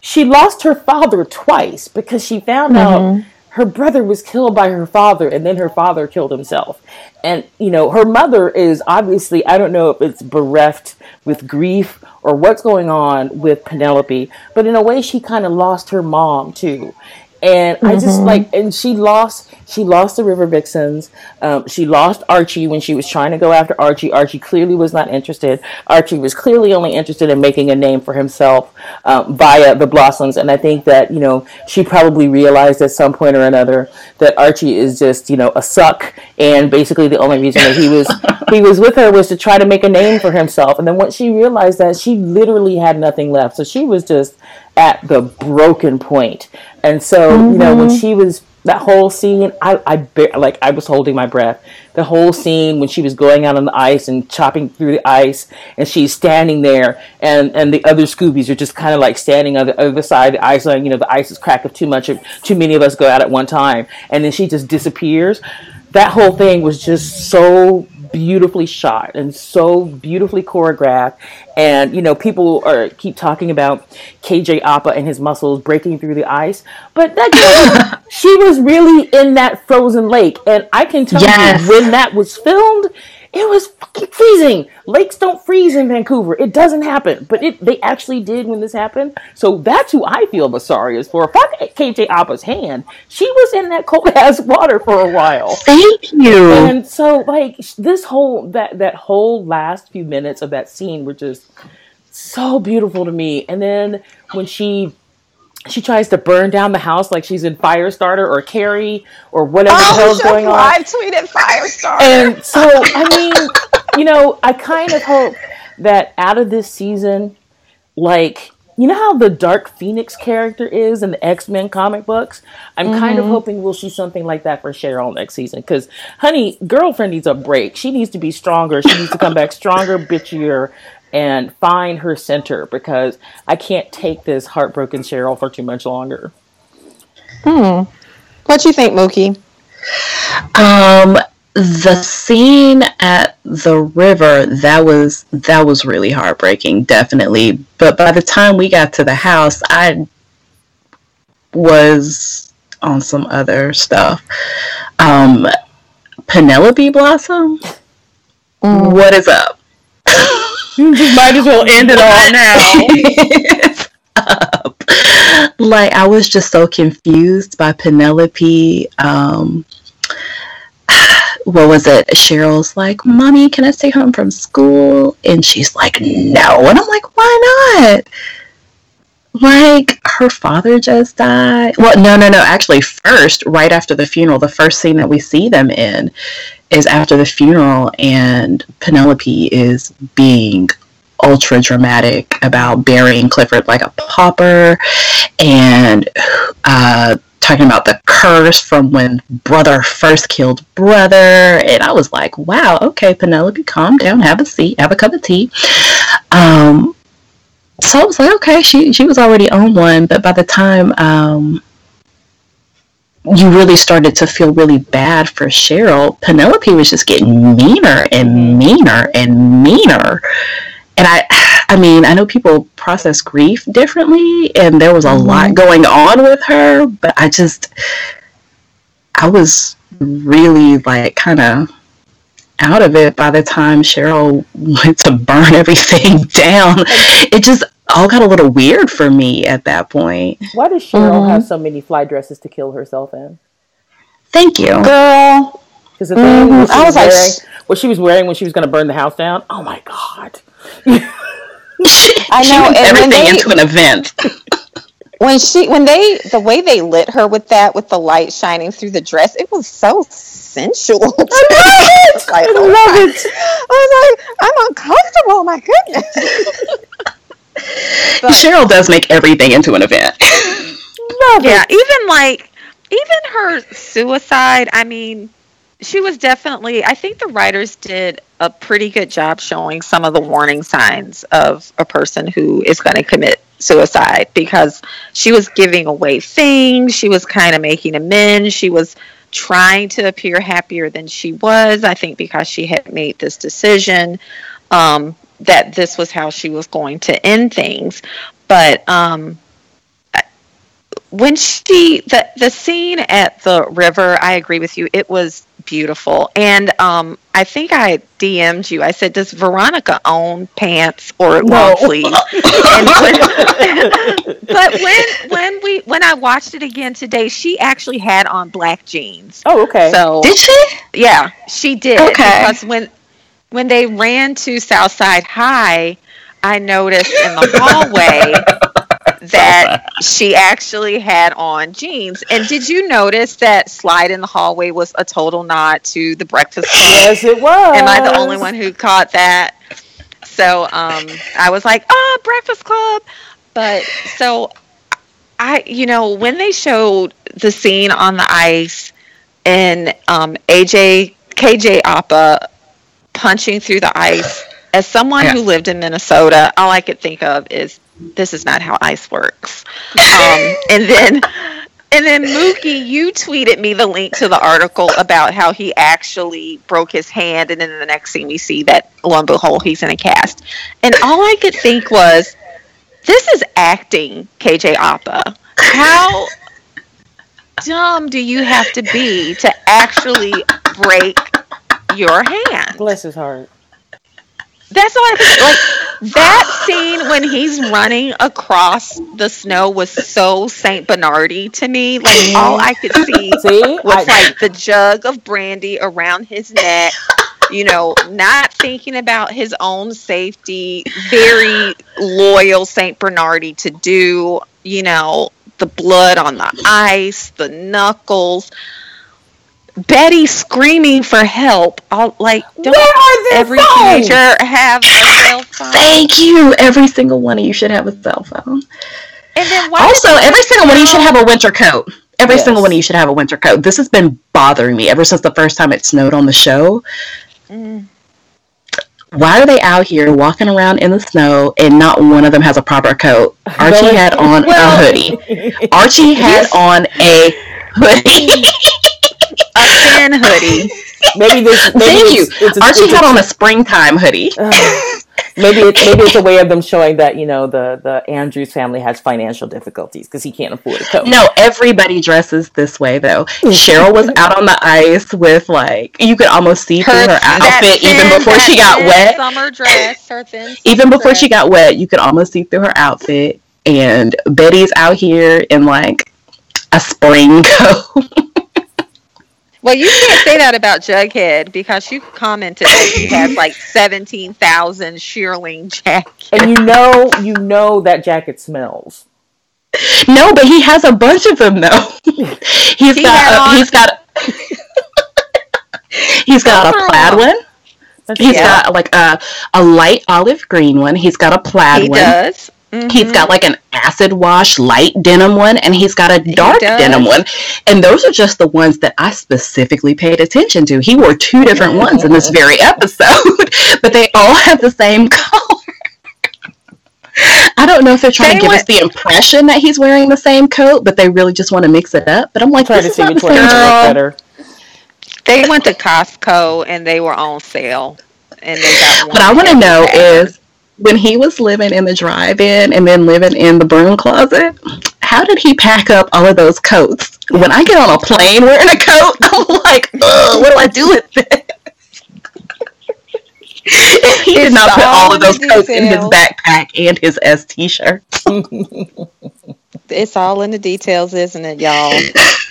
She lost her father twice because she found mm-hmm. out her brother was killed by her father and then her father killed himself and you know her mother is obviously i don't know if it's bereft with grief or what's going on with penelope but in a way she kind of lost her mom too and mm-hmm. I just mm-hmm. like, and she lost, she lost the River Vixens. Um, she lost Archie when she was trying to go after Archie. Archie clearly was not interested. Archie was clearly only interested in making a name for himself um, via the Blossoms. And I think that you know she probably realized at some point or another that Archie is just you know a suck, and basically the only reason that he was he was with her was to try to make a name for himself. And then once she realized that, she literally had nothing left. So she was just at the broken point. And so, mm-hmm. you know, when mm-hmm. she was that whole scene, I, I like I was holding my breath. The whole scene when she was going out on the ice and chopping through the ice, and she's standing there, and and the other Scoobies are just kind of like standing on the other side of the ice, like you know the ice is cracked if too much, if too many of us go out at one time, and then she just disappears. That whole thing was just so beautifully shot and so beautifully choreographed. And you know, people are keep talking about KJ Apa and his muscles breaking through the ice, but that girl, she was really in that frozen lake. And I can tell yes. you when that was filmed, it was fucking freezing. Lakes don't freeze in Vancouver. It doesn't happen. But it they actually did when this happened. So that's who I feel Masari is for. Fuck KJ Apa's hand. She was in that cold ass water for a while. Thank you. And so like this whole that that whole last few minutes of that scene were just so beautiful to me. And then when she she tries to burn down the house like she's in Firestarter or Carrie or whatever oh, the hell's going on. I tweeted Firestarter. And so, I mean, you know, I kind of hope that out of this season, like, you know how the Dark Phoenix character is in the X Men comic books? I'm mm-hmm. kind of mm-hmm. hoping we'll see something like that for Cheryl next season. Because, honey, girlfriend needs a break. She needs to be stronger. She needs to come back stronger, bitchier, and find her center because I can't take this heartbroken Cheryl for too much longer. Hmm. What do you think, Mookie? Um, the scene at the river that was that was really heartbreaking, definitely. But by the time we got to the house, I was on some other stuff. Um, Penelope Blossom, mm. what is up? You just might as well end it all now. like I was just so confused by Penelope. Um, what was it? Cheryl's like, "Mommy, can I stay home from school?" And she's like, "No," and I'm like, "Why not?" like her father just died. Well, no, no, no. Actually, first, right after the funeral, the first scene that we see them in is after the funeral, and Penelope is being ultra dramatic about burying Clifford like a pauper and uh, talking about the curse from when brother first killed brother. And I was like, wow, okay, Penelope, calm down, have a seat, have a cup of tea. Um, so I was like, okay, she she was already on one, but by the time um, you really started to feel really bad for Cheryl, Penelope was just getting meaner and meaner and meaner. And I I mean, I know people process grief differently and there was a mm-hmm. lot going on with her, but I just I was really like kind of out of it by the time Cheryl went to burn everything down. It just all got a little weird for me at that point. Why does Cheryl mm-hmm. have so many fly dresses to kill herself in? Thank you, girl. Because the thing mm-hmm. I was wearing, like, what she was wearing when she was going to burn the house down. Oh my god! I know everything they, into an event. when she when they the way they lit her with that with the light shining through the dress, it was so sensual. I love it. I love it. I was like, I'm uncomfortable. My goodness. But, Cheryl does make everything into an event. yeah, even like even her suicide. I mean, she was definitely. I think the writers did a pretty good job showing some of the warning signs of a person who is going to commit suicide because she was giving away things. She was kind of making amends. She was trying to appear happier than she was. I think because she had made this decision um, that this was how she was going to end things. But um, when she the the scene at the river, I agree with you. It was beautiful, and um, I think I DM'd you. I said, "Does Veronica own pants or long no. sleeves?" when, but when when we when I watched it again today, she actually had on black jeans. Oh, okay. So did she? Yeah, she did. Okay. Because when when they ran to Southside High, I noticed in the hallway that she actually had on jeans. And did you notice that slide in the hallway was a total nod to the Breakfast Club? Yes, it was. Am I the only one who caught that? So um, I was like, oh, Breakfast Club. But so I, you know, when they showed the scene on the ice and um, AJ, KJ Apa punching through the ice, as someone yeah. who lived in Minnesota, all I could think of is this is not how ice works. Um, and then and then Mookie, you tweeted me the link to the article about how he actually broke his hand, and then the next scene we see that lo and behold, he's in a cast. And all I could think was, this is acting, KJ Apa. How dumb do you have to be to actually break your hand? Bless his heart. That's all I think. Like that scene when he's running across the snow was so Saint Bernardy to me. Like all I could see, see? was I, like the jug of brandy around his neck. You know, not thinking about his own safety. Very loyal Saint Bernardy to do. You know, the blood on the ice, the knuckles. Betty screaming for help. I'll, like, don't every phones? teenager have a cell phone? Thank you. Every single one of you should have a cell phone. And then also, every single one of you should have a winter coat. Every yes. single one of you should have a winter coat. This has been bothering me ever since the first time it snowed on the show. Mm. Why are they out here walking around in the snow and not one of them has a proper coat? Archie had on well, a hoodie. Archie had on a hoodie. a hoodie. Maybe this. Maybe Thank you. It's, Archie had on a springtime hoodie. maybe it's maybe it's a way of them showing that you know the the Andrews family has financial difficulties because he can't afford a coat. No, everybody dresses this way though. Cheryl was out on the ice with like you could almost see her, through her outfit thin, even before she got wet. Summer dress, her thin. Even before dress. she got wet, you could almost see through her outfit. And Betty's out here in like a spring coat. Well, you can't say that about Jughead because you commented that he has like seventeen thousand shearling jackets, and you know, you know that jacket smells. No, but he has a bunch of them though. he's he got a, he's got a, he's got a plaid one. He's yeah. got like a a light olive green one. He's got a plaid he one. He does. Mm-hmm. He's got like an acid wash light denim one, and he's got a dark denim one. And those are just the ones that I specifically paid attention to. He wore two different mm-hmm. ones in this very episode, but they all have the same color. I don't know if they're trying they to give went, us the impression that he's wearing the same coat, but they really just want to mix it up. But I'm like, trying to see which one better. They went to Costco and they were on sale, and they got. What I want to know is when he was living in the drive-in and then living in the broom closet, how did he pack up all of those coats? When I get on a plane wearing a coat, I'm like, what do I do with this? he did not put all of those coats in his backpack and his S t-shirt. it's all in the details, isn't it, y'all?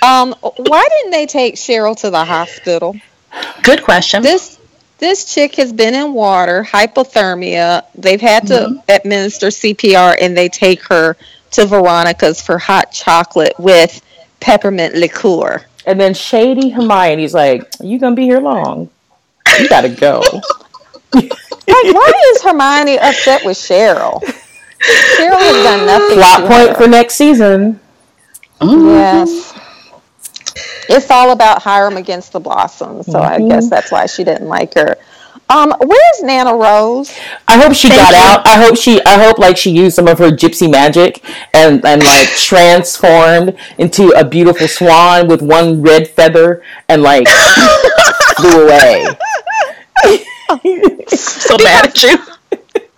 Um, why didn't they take Cheryl to the hospital? Good question. This this chick has been in water, hypothermia. They've had to mm-hmm. administer CPR, and they take her to Veronica's for hot chocolate with peppermint liqueur. And then shady Hermione's like, "You gonna be here long? You gotta go." like, why is Hermione upset with Cheryl? Cheryl has done nothing. Plot point her. for next season. Mm-hmm. Yes. It's all about Hiram against the Blossoms, so mm-hmm. I guess that's why she didn't like her. Um, where's Nana Rose? I hope she Thank got you. out. I hope she. I hope like she used some of her gypsy magic and and like transformed into a beautiful swan with one red feather and like flew away. so mad at you.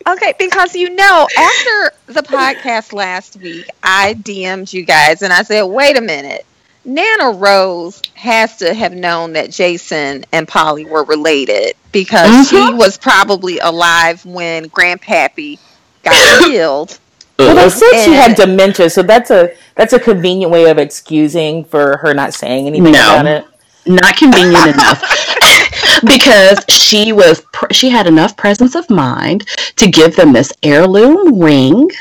Okay, because you know, after the podcast last week, I DM'd you guys and I said, wait a minute. Nana Rose has to have known that Jason and Polly were related because mm-hmm. she was probably alive when Grandpappy got killed. Well, they said and, she had dementia, so that's a that's a convenient way of excusing for her not saying anything no, about it. Not convenient enough. because she was she had enough presence of mind to give them this heirloom ring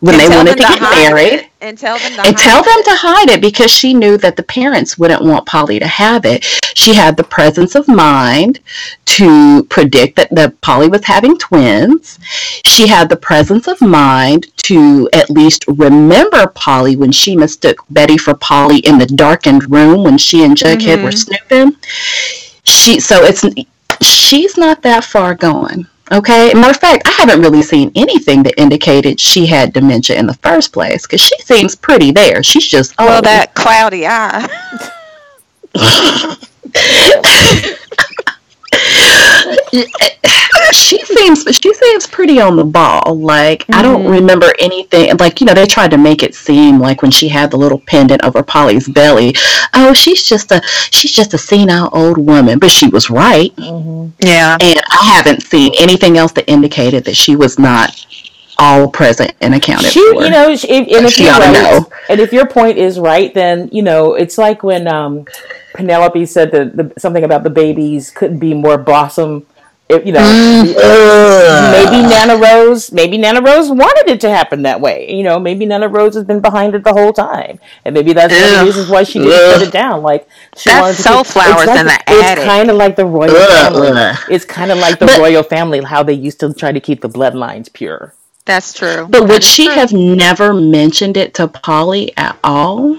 when and they wanted to, to get married it. And tell them to and tell them it. to hide it because she knew that the parents wouldn't want Polly to have it. She had the presence of mind to predict that the Polly was having twins. She had the presence of mind to at least remember Polly when she mistook Betty for Polly in the darkened room when she and Jughead mm-hmm. were snooping she so it's she's not that far gone. Okay. Matter of fact, I haven't really seen anything that indicated she had dementia in the first place because she seems pretty there. She's just oh well, that cloudy eye. she seems she seems pretty on the ball. Like mm-hmm. I don't mm-hmm. remember anything. Like you know, they tried to make it seem like when she had the little pendant over Polly's belly. Oh, she's just a she's just a senile old woman, but she was right. Mm-hmm. Yeah, and I haven't seen anything else that indicated that she was not all present and accounted she, for. You know, if, and if you're right, know. and if your point is right, then you know it's like when um, Penelope said that the, something about the babies couldn't be more blossom you know, mm. maybe Nana Rose, maybe Nana Rose wanted it to happen that way. You know, maybe Nana Rose has been behind it the whole time, and maybe that's one of the reasons why she didn't Ugh. shut it down. Like she that's wanted to sunflowers like, in the attic. It's kind of like the royal Ugh. family. It's kind of like the but, royal family, how they used to try to keep the bloodlines pure. That's true. But would she true. have never mentioned it to Polly at all?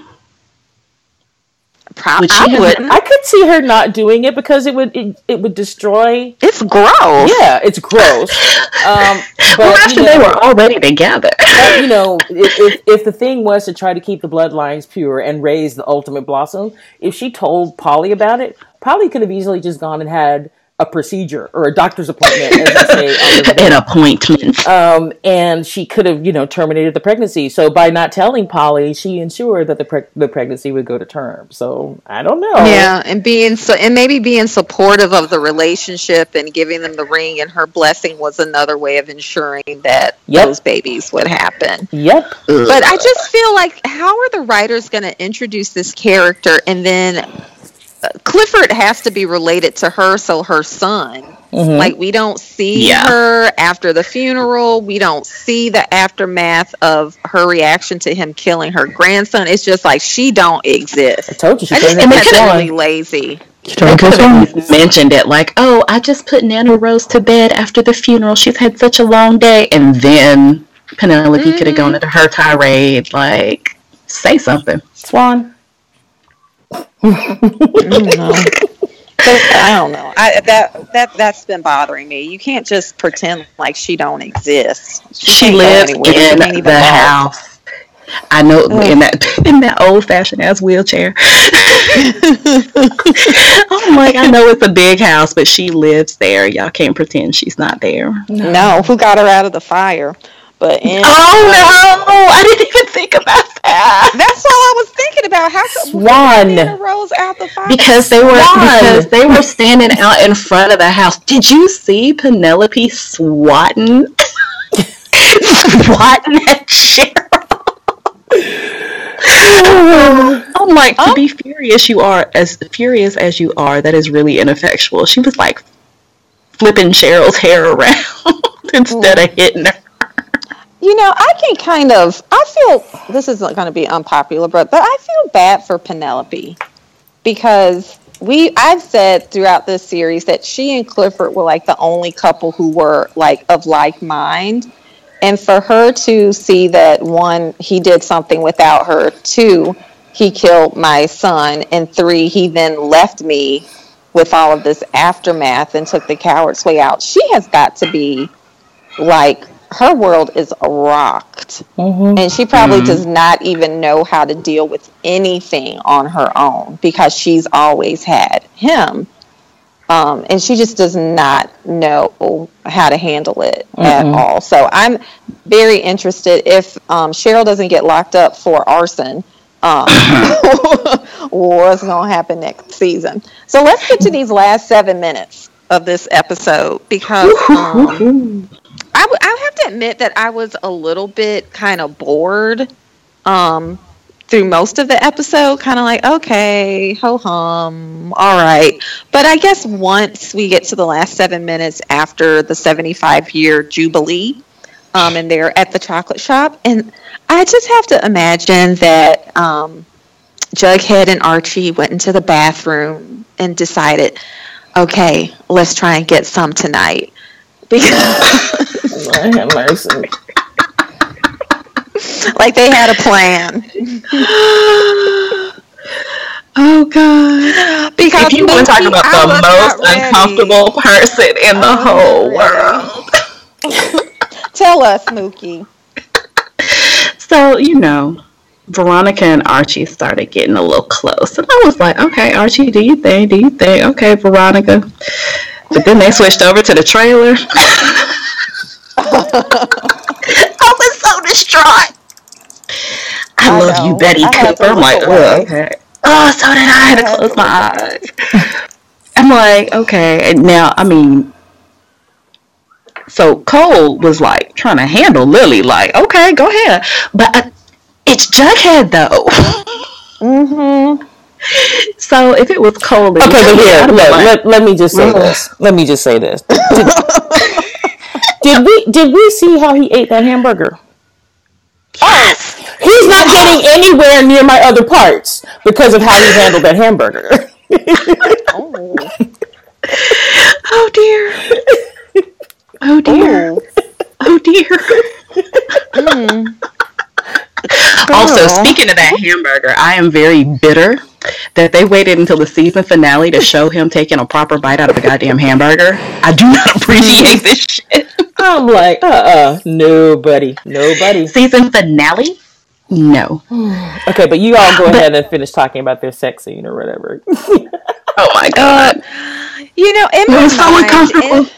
Pro- I wouldn't. I could see her not doing it because it would it, it would destroy. It's gross. Yeah, it's gross. um, but, well, after you know, they were already together. But, you know, if, if, if the thing was to try to keep the bloodlines pure and raise the ultimate blossom, if she told Polly about it, Polly could have easily just gone and had a procedure or a doctor's appointment, as they say, an appointment. Um, and she could have, you know, terminated the pregnancy. So by not telling Polly, she ensured that the pre- the pregnancy would go to term. So I don't know. Yeah, and being so, and maybe being supportive of the relationship and giving them the ring and her blessing was another way of ensuring that yep. those babies would happen. Yep. But I just feel like, how are the writers going to introduce this character and then Clifford has to be related to her, so her son Mm-hmm. Like we don't see yeah. her after the funeral. We don't see the aftermath of her reaction to him killing her grandson. It's just like she don't exist. I told you she I just think that's really lazy. mentioned it like, oh, I just put Nana Rose to bed after the funeral. She's had such a long day, and then Penelope mm-hmm. could have gone into her tirade. Like, say something, Swan. I don't know. I don't know. I, that that that's been bothering me. You can't just pretend like she don't exist. She, she lives in the house. I know Ugh. in that in that old fashioned ass wheelchair. I'm like, I know it's a big house, but she lives there. Y'all can't pretend she's not there. No, no who got her out of the fire? But in, oh no, I didn't even think about that. That's all I was thinking about. How Swan rose out the fire? Because they were Swan. because they were standing out in front of the house. Did you see Penelope swatting swatting at Cheryl? I'm like, to be oh. furious you are as furious as you are, that is really ineffectual. She was like flipping Cheryl's hair around instead of hitting her. You know, I can kind of. I feel this is not going to be unpopular, but but I feel bad for Penelope because we. I've said throughout this series that she and Clifford were like the only couple who were like of like mind, and for her to see that one, he did something without her. Two, he killed my son, and three, he then left me with all of this aftermath and took the coward's way out. She has got to be like her world is rocked mm-hmm. and she probably mm-hmm. does not even know how to deal with anything on her own because she's always had him um, and she just does not know how to handle it mm-hmm. at all so i'm very interested if um, cheryl doesn't get locked up for arson um, what's going to happen next season so let's get to these last seven minutes of this episode because um, I, w- I have to admit that I was a little bit kind of bored um, through most of the episode, kind of like, okay, ho hum, all right. But I guess once we get to the last seven minutes after the 75 year Jubilee, um, and they're at the chocolate shop, and I just have to imagine that um, Jughead and Archie went into the bathroom and decided, okay, let's try and get some tonight. Because Lord have mercy. like they had a plan. oh God! Because if you want to talk about the most uncomfortable person in the whole world, tell us, Mookie. So you know, Veronica and Archie started getting a little close, and I was like, "Okay, Archie, do you think? Do you think? Okay, Veronica." But then they switched over to the trailer. I was so distraught. I, I love know. you, Betty Cooper. I'm like, oh, okay. Oh, so did I. I had to close my eyes. I'm like, okay. And now, I mean, so Cole was like trying to handle Lili, like, okay, go ahead. But uh, it's Jughead, though. mm-hmm. So if it was cold, okay, but here, look, let, let me just say this. Let me just say this. Did, did we did we see how he ate that hamburger? Yes. He's not getting anywhere near my other parts because of how he handled that hamburger. oh. oh dear. Oh dear. Oh, oh dear. Mm. Also, speaking of that hamburger, I am very bitter that they waited until the season finale to show him taking a proper bite out of a goddamn hamburger. I do not appreciate this shit. I'm like, uh uh nobody. Nobody. Season finale? No. okay, but you all go but, ahead and finish talking about their sex scene or whatever. oh my god. Uh, you know, in my so uncomfortable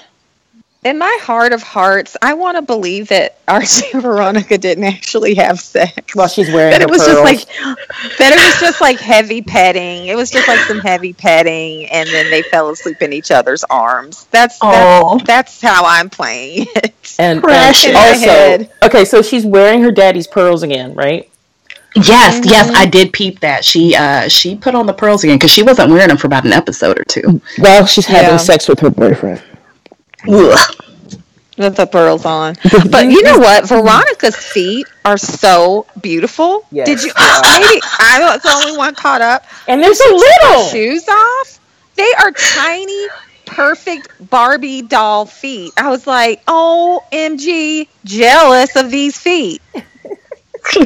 in my heart of hearts, I want to believe that Archie and Veronica didn't actually have sex. Well, she's wearing. That it was pearls. just like that. It was just like heavy petting. It was just like some heavy petting, and then they fell asleep in each other's arms. That's that's, that's how I'm playing it. And, and also, okay, so she's wearing her daddy's pearls again, right? Yes, mm-hmm. yes, I did peep that. She uh she put on the pearls again because she wasn't wearing them for about an episode or two. Well, she's having yeah. sex with her boyfriend. With the pearls on. But you know what? Veronica's feet are so beautiful. Yes. Did you? Maybe I was the only one caught up. And there's a little shoes off. They are tiny, perfect Barbie doll feet. I was like, OMG, jealous of these feet.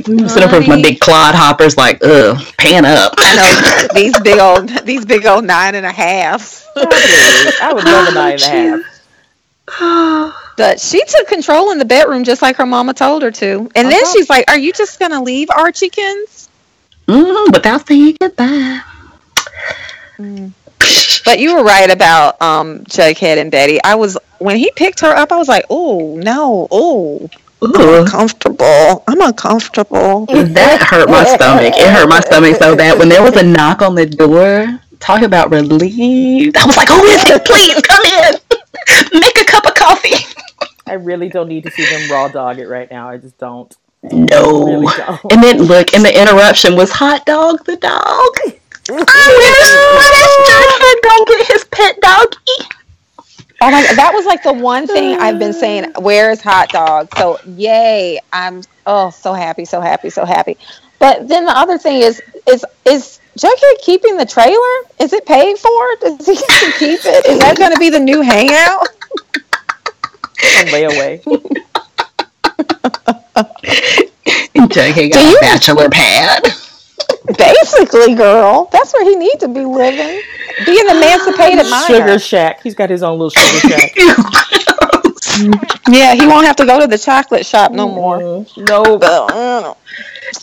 Instead of my big clod hoppers, like, ugh, pan up. I know these big old, these big old nine and a half. I would love a nine and a half. But she took control in the bedroom just like her mama told her to. And uh-huh. then she's like, Are you just going to leave Archiekins? Mm, without saying goodbye. Mm. But you were right about um, Jughead and Betty. I was when he picked her up. I was like, "Oh no, oh, I'm uncomfortable. I'm uncomfortable." That hurt my stomach. It hurt my stomach so bad when there was a knock on the door. Talk about relief. I was like, "Who is it? Please come in. Make a cup. I really don't need to see them raw dog it right now. I just don't. No. Really don't. And then look, and the interruption was hot dog the dog. oh, where's, where's Jughead gonna get his pet doggy? Oh my! That was like the one thing I've been saying. Where's hot dog? So yay! I'm oh so happy, so happy, so happy. But then the other thing is is is Jughead keeping the trailer? Is it paid for? Does he keep it? Is that going to be the new hangout? a layaway. Jughead got you, a bachelor pad. Basically, girl, that's where he needs to be living. Be an emancipated minor. Sugar shack. He's got his own little sugar shack. yeah, he won't have to go to the chocolate shop no more. Mm-hmm. No, but,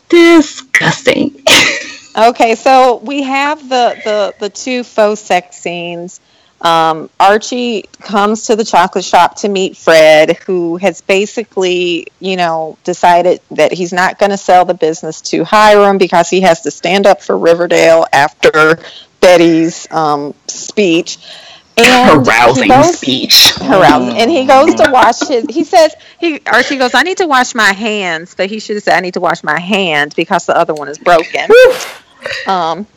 disgusting. okay, so we have the the the two faux sex scenes um, Archie comes to the chocolate shop to meet Fred, who has basically, you know, decided that he's not going to sell the business to Hiram because he has to stand up for Riverdale after Betty's um, speech. And goes, speech. Arousing, and he goes to wash his. He says he Archie goes. I need to wash my hands, but he should have said I need to wash my hand because the other one is broken. um,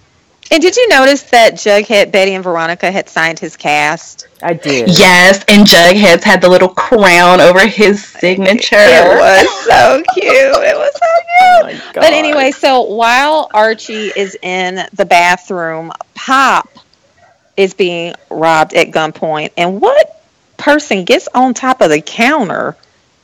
and did you notice that Jughead, Betty, and Veronica had signed his cast? I did. Yes, and Jughead's had the little crown over his signature. It was so cute. It was so oh cute. Oh but anyway, so while Archie is in the bathroom, Pop is being robbed at gunpoint. And what person gets on top of the counter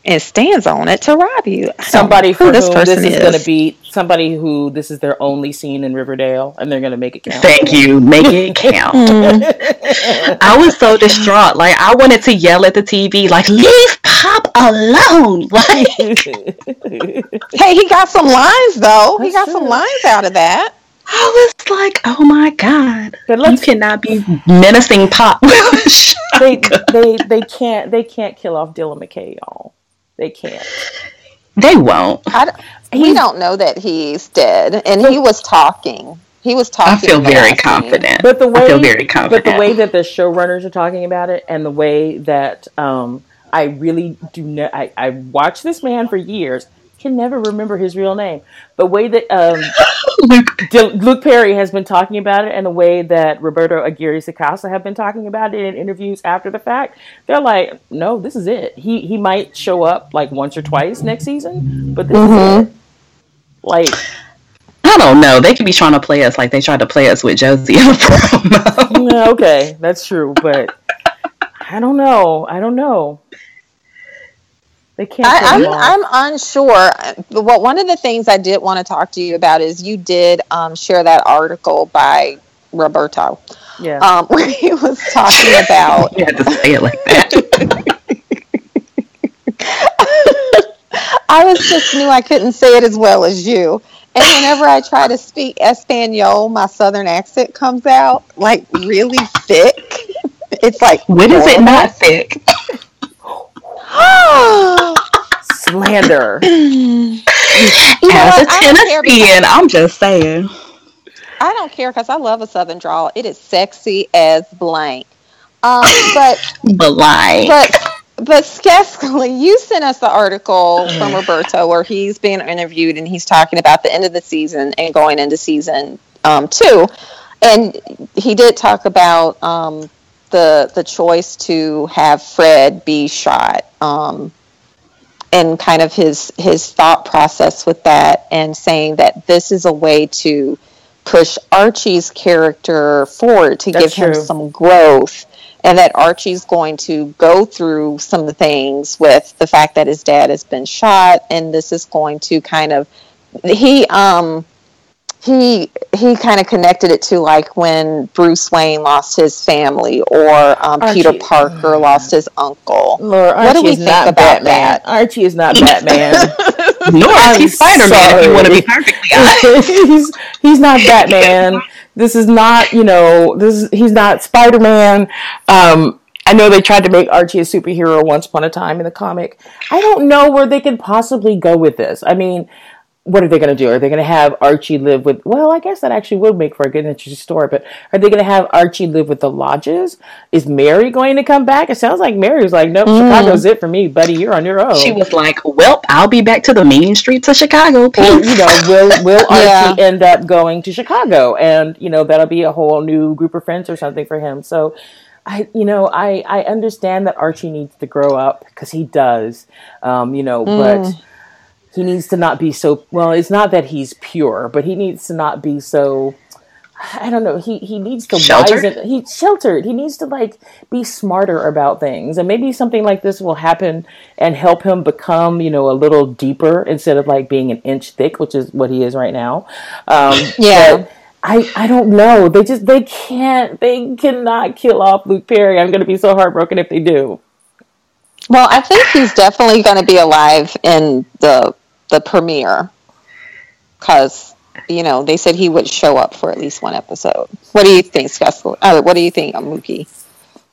and stands on it to rob you. Somebody who this whom this is, is. going to be somebody who this is their only scene in Riverdale, and they're going to make it count. Thank you, make it count. Mm-hmm. I was so distraught. Like I wanted to yell at the TV, like "Leave Pop alone!" Like, hey, he got some lines though. That's he got true. some lines out of that. I was like, "Oh my god, But you cannot be menacing Pop." they, they they can't they can't kill off Dylan McKay, y'all. They can't. They won't. we don't know that he's dead, and he was talking. He was talking. I feel very confident. But the way, I feel very confident. But the way that the showrunners are talking about it, and the way that um, I really do know, I, I watched this man for years, can never remember his real name. The way that um, Luke. Luke Perry has been talking about it, and the way that Roberto Aguirre Sacasa have been talking about it in interviews after the fact, they're like, "No, this is it. He he might show up like once or twice next season, but this mm-hmm. is it." Like. I don't know. They could be trying to play us like they tried to play us with Josie in the promo. okay, that's true, but I don't know. I don't know. They can't. I, am I'm, I'm unsure. What one of the things I did want to talk to you about is you did um, share that article by Roberto. Yeah. Um, where he was talking about. you had to say it like that. I was just knew I couldn't say it as well as you. And whenever I try to speak Espanol, my southern accent comes out like really thick. It's like when is it not thick? Slander. you As a Tennessean, I'm just saying. I don't care because I love a Southern drawl. It is sexy as blank. Um, but blank. But but Skeskali, you sent us the article from Roberto where he's being interviewed and he's talking about the end of the season and going into season um, two, and he did talk about um, the the choice to have Fred be shot, um, and kind of his his thought process with that, and saying that this is a way to push Archie's character forward to That's give true. him some growth and that Archie's going to go through some of the things with the fact that his dad has been shot and this is going to kind of he um he he kind of connected it to like when Bruce Wayne lost his family or um, Peter Parker oh, lost his uncle. Lord, Archie what do we think about Batman. that? Archie is not Batman. Nor is he Spider Man. If you want to be perfectly honest, he's he's not Batman. This is not you know this is, he's not Spider Man. Um, I know they tried to make Archie a superhero once upon a time in the comic. I don't know where they could possibly go with this. I mean, what are they going to do? Are they going to have Archie live with? Well, I guess that actually would make for a good, interesting story. But are they going to have Archie live with the lodges? Is Mary going to come back? It sounds like Mary was like, "Nope, mm. Chicago's it for me, buddy. You're on your own." She was like, "Well, I'll be back to the main streets of Chicago." Or, you know, will will Archie yeah. end up going to Chicago, and you know that'll be a whole new group of friends or something for him. So. I, you know, I, I understand that Archie needs to grow up because he does, um, you know, mm. but he needs to not be so well it's not that he's pure but he needs to not be so I don't know. He he needs to sheltered. Wisen, he's sheltered. He needs to like be smarter about things, and maybe something like this will happen and help him become, you know, a little deeper instead of like being an inch thick, which is what he is right now. Um, yeah. I I don't know. They just they can't. They cannot kill off Luke Perry. I'm going to be so heartbroken if they do. Well, I think he's definitely going to be alive in the the premiere because you know they said he would show up for at least one episode. What do you think, Scott? Uh, what do you think, Mookie?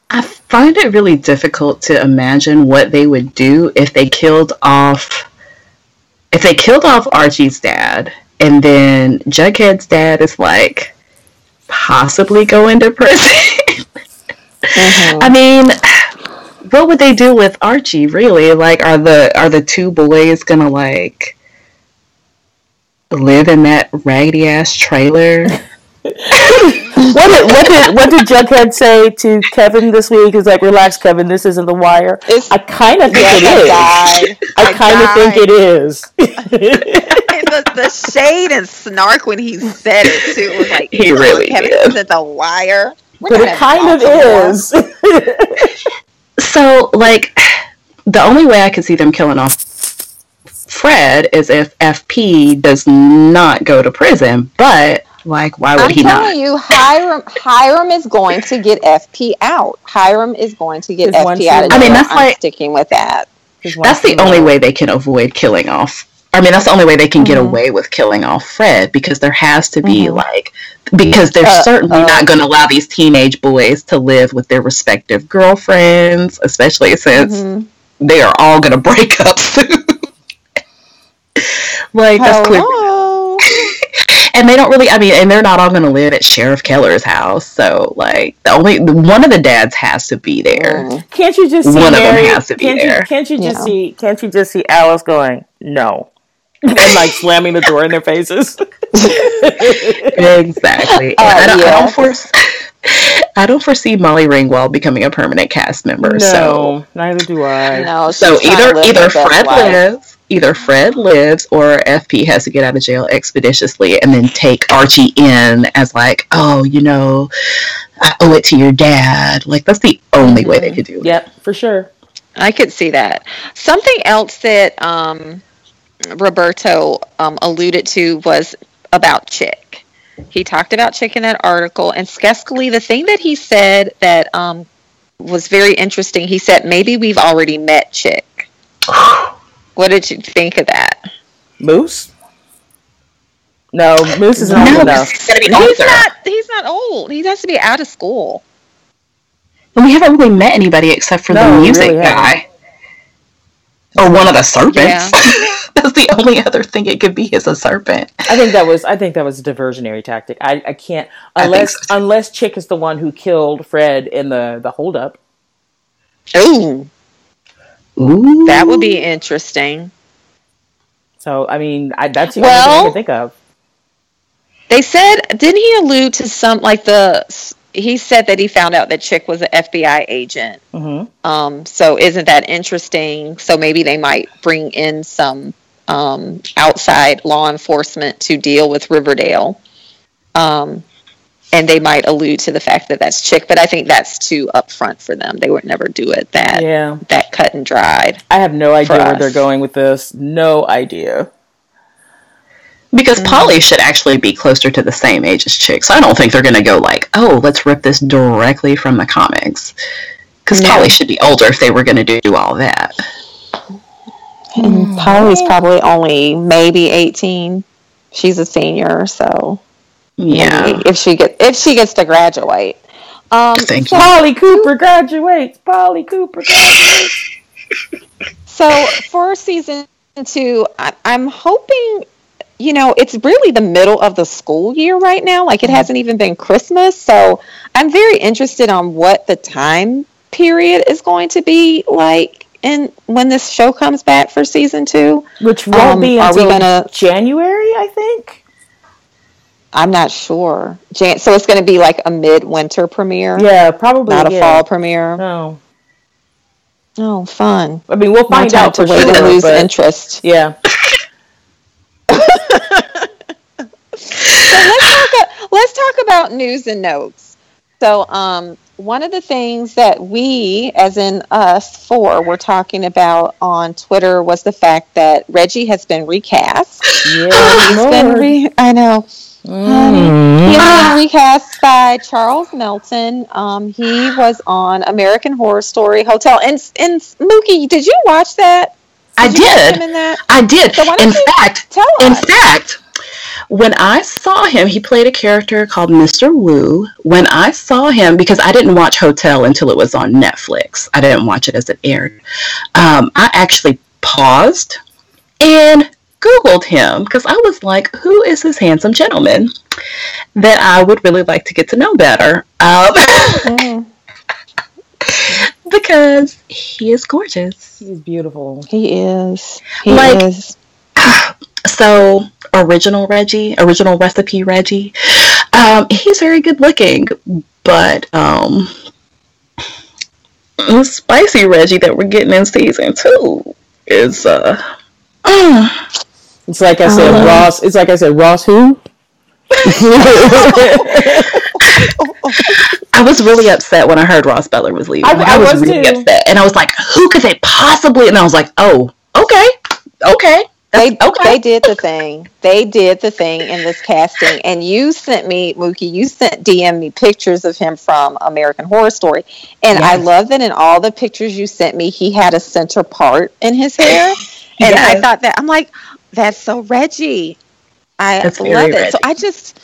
I find it really difficult to imagine what they would do if they killed off if they killed off Archie's dad and then Jughead's dad is like possibly going to prison. mm-hmm. I mean, what would they do with Archie? Really, like, are the are the two boys gonna like live in that raggedy ass trailer? what did what did what did Jughead say to Kevin this week? He's like, "Relax, Kevin. This isn't the wire." It's, I kind of think it is. I, I kind of think it is. the, the, shade and snark when he said it too was like, "He really Kevin did. isn't the wire." We're but it kind of is. So, like, the only way I could see them killing off Fred is if FP does not go to prison. But like, why would I'm he not? I'm telling you, Hiram Hiram is going to get FP out. Hiram is going to get FP out. I mean, that's I'm like sticking with that. That's the only way they can avoid killing off I mean, that's the only way they can mm-hmm. get away with killing off Fred because there has to be mm-hmm. like because they're uh, certainly uh, not going to allow these teenage boys to live with their respective girlfriends, especially since mm-hmm. they are all going to break up soon. like that's clear. and they don't really. I mean, and they're not all going to live at Sheriff Keller's house. So, like, the only one of the dads has to be there. Mm. Can't you just see one Mary, of them has to be can't there? You, can't you just yeah. see? Can't you just see Alice going? No and like slamming the door in their faces. exactly. Uh, I, don't, yeah. I, don't foresee, I don't foresee Molly Ringwald becoming a permanent cast member. No, so neither do I. No, so either either Fred lives, either Fred lives, or FP has to get out of jail expeditiously and then take Archie in as like, oh, you know, I owe it to your dad. Like that's the only mm-hmm. way they mm-hmm. could do it. Yep, for sure. I could see that. Something else that um, Roberto um, alluded to was about Chic. He talked about Chic in that article, and Skeskali, the thing that he said that um, was very interesting, he said maybe we've already met Chic. what did you think of that? Moose? No, Moose is not no, old enough. He's not. He's not old. He has to be out of school. And we haven't really met anybody except for no, the music really guy, or one of the serpents. Yeah. That's the only other thing it could be is a serpent. I think that was I think that was a diversionary tactic. I, I can't unless I so. unless Chic is the one who killed Fred in the the holdup. Ooh. Ooh. That would be interesting. So I mean, I, that's the well, only thing I can think of. They said, didn't he allude to some like the he said that he found out that Chic was an FBI agent. Mm-hmm. Um, so isn't that interesting? So maybe they might bring in some um, outside law enforcement to deal with Riverdale. Um, and they might allude to the fact that that's Chic, but I think that's too upfront for them. They would never do it that Yeah. that cut and dried. I have no idea where us. they're going with this. No idea. Because Polly should actually be closer to the same age as Chic. So I don't think they're going to go like, oh, let's rip this directly from the comics. Because No. Polly should be older if they were going to do all that. And Polly's probably only maybe eighteen. She's a senior, so Yeah. if she gets if she gets to graduate. Um, Thank so, you. Polly Cooper graduates. Polly Cooper graduates. So for season two, I, I'm hoping, you know, it's really the middle of the school year right now. Like it hasn't even been Christmas, so I'm very interested on what the time period is going to be like in when this show comes back for season two. Which won't Um, be until gonna- January, I think. I'm not sure. Jan- so it's going to be like a midwinter premiere, Yeah, probably. not a fall premiere. No. Oh, fun! I mean, we'll find out to for wait sure. and lose but- interest. Yeah. so let's talk, let's talk about news and notes. So, um, one of the things that we, as in us four, were talking about on Twitter was the fact that Reggie has been recast. Yeah. He's been re- I know. Mm. He has been recast by Charles Melton. Um, he was on American Horror Story Hotel. And and Mookie, did you watch that? I did. in that? I did. So why don't In you fact, Tell us? in fact, when I saw him, he played a character called Mr. Wu. When I saw him, because I didn't watch Hotel until it was on Netflix, I didn't watch it as it aired. Um, I actually paused and Googled him because I was like, who is this handsome gentleman that I would really like to get to know better? Um, Mm, because he is gorgeous. He's beautiful. he is. He Like- is. so original Reggie, original recipe Reggie. Um, he's very good looking, but um, the spicy Reggie that we're getting in season two is uh, mm, It's like I said, Uh. Ross. It's like I said, Ross. Who? I was really upset when I heard Ross Butler was leaving. I- Like, I was really too. upset, and I was like, "Who could they possibly?" And I was like, "Oh, okay, okay, They okay." they did the thing. They did the thing in this casting. And you sent me, Mookie, you sent DM me pictures of him from American Horror Story. And I love that in all the pictures you sent me, he had a center part in his hair. And I thought that I'm like, that's so Reggie. I That's love it. So I just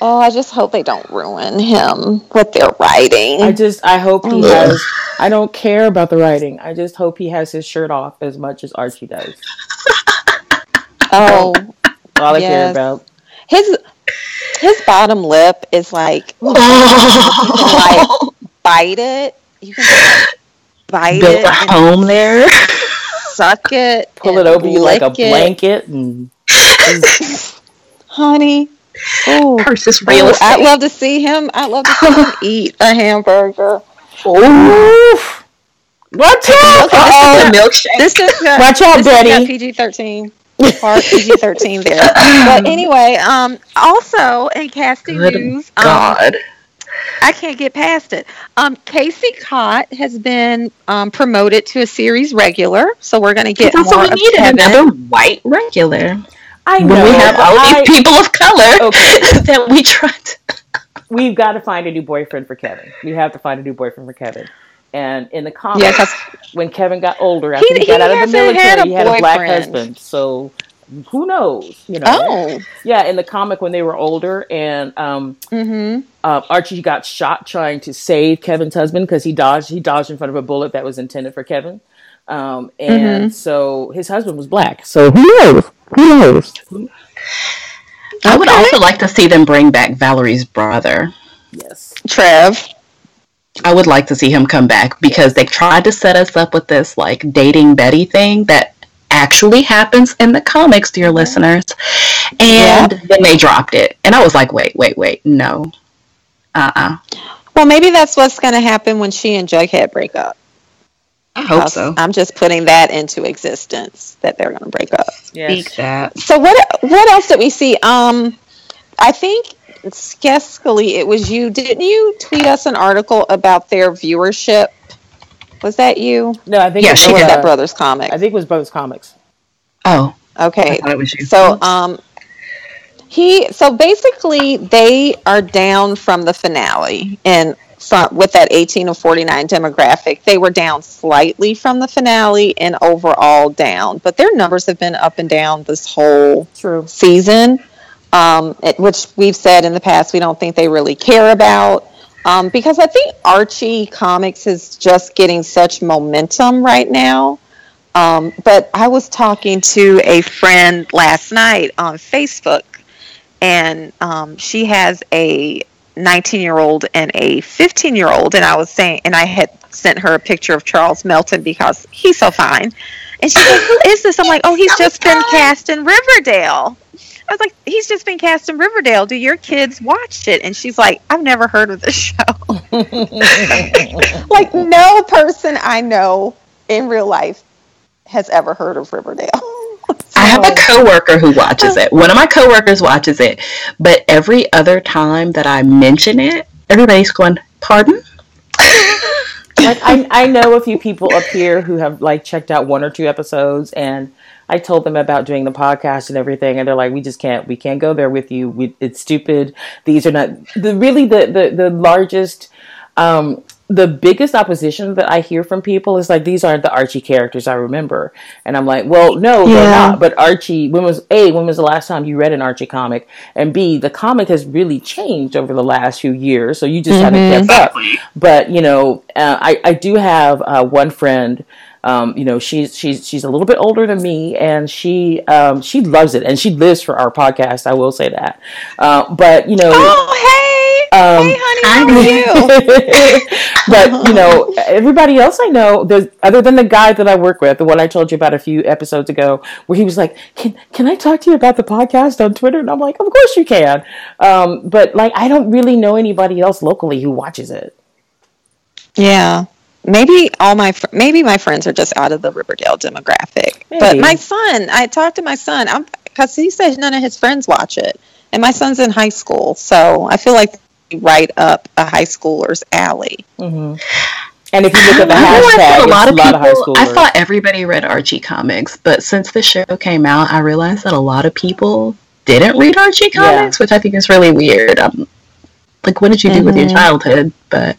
oh, I just hope they don't ruin him with their writing. I just, I hope he mm. has. I don't care about the writing. I just hope he has his shirt off as much as Archie does. Oh, All I care about. his his bottom lip is like Oh, bite it. You can bite built it, a home there. suck it, Pull it over you like a lick it. blanket, and honey. Oh, Purchase real estate. I'd love to see him. I'd love to see him eat a hamburger. Oof. Watch out! Okay, Uh-oh. the milkshake. This is got, Watch out, this has got Betty. PG thirteen. Part PG thirteen there. But anyway, um, also in casting Good news, um, I can't get past it. Um, Casey Cott has been um, promoted to a series regular, so we're going to get That's more what of we needed. Kevin. Another white regular. I know. When we have all I- these people of color Okay. that we try to. we've got to find a new boyfriend for Kevin. We have to find a new boyfriend for Kevin. And in the comics, Yeah, 'cause- when Kevin got older, after he, He- got he out of the hasn't had military, he had a black husband. So who knows? You know. Oh, Yeah, in the comic when they were older, and um, mm-hmm. uh, Archie got shot trying to save Kevin's husband because he dodged he dodged in front of a bullet that was intended for Kevin. Um, and Mm-hmm. so his husband was black. So who knows? Who knows? I would Okay. also like to see them bring back Valerie's brother. Yes. Trev. I would like to see him come back because they tried to set us up with this like dating Betty thing that actually happens in the comics, dear listeners. And then they dropped it. And I was like, wait, wait, wait, no. Uh uh Well, maybe that's what's going to happen when she and Jughead break up. I hope so. I'm just putting that into existence that they're going to break up. Yes. Speak that. So what? What else did we see? Um, I think Skeskali, it was you. Didn't you tweet us an article about their viewership? Was that you? No, I think yeah, it was that Brothers Comics. I think it was Brothers Comics. Oh, okay. it was you. So, um, he so basically they are down from the finale and from with that 18 to 49 demographic they were down slightly from the finale and overall down but their numbers have been up and down this whole True. season um, it, which we've said in the past we don't think they really care about. Um, because i think archie comics is just getting such momentum right now. Um, but i was talking to a friend last night on facebook and um, she has a 19 year old and a 15 year old and i was saying and i had sent her a picture of charles melton because he's so fine. And she's like who is this? I'm like oh he's just been cast in riverdale i was like he's just been cast in riverdale. Do your kids watch it? And she's like i've never heard of this show. Like no person i know in real life has ever heard of riverdale. I have a coworker who watches it. One of my coworkers watches it, but every other time that I mention it, everybody's going, "Pardon?" like I, I know a few people up here who have like checked out one or two episodes, and I told them about doing the podcast and everything, and they're like, "We just can't, we can't go there with you. We, it's stupid. These are not the really the the the largest." Um, the biggest opposition that I hear from people is like these aren't the Archie characters I remember, and I'm like, well, no, yeah. they're not. But Archie, when was a when was the last time you read an Archie comic? And b the comic has really changed over the last few years, so you just mm-hmm. haven't kept up. But you know, uh, I I do have uh, one friend. Um, you know, she's she's she's a little bit older than me, and she um, she loves it, and she lives for our podcast. I will say that. Uh, but you know, oh hey um, hey, honey, how are you? but you know, everybody else I know, there's other than the guy that I work with, the one I told you about a few episodes ago, where he was like, "Can can I talk to you about the podcast on Twitter?" And I'm like, "Of course you can." Um, but like, I don't really know anybody else locally who watches it. Yeah, maybe all my fr- maybe my friends are just out of the Riverdale demographic. Maybe. But my son, I talked to my son because he said none of his friends watch it, and my son's in high school, so I feel like right up a high schooler's alley. Mm-hmm. And if you look at the hashtag, a lot, of, people, lot of I thought everybody read Archie comics, but since the show came out, I realized that a lot of people didn't read Archie comics, yeah. which I think is really weird. Um, like, what did you do mm-hmm. with your mm-hmm. childhood? But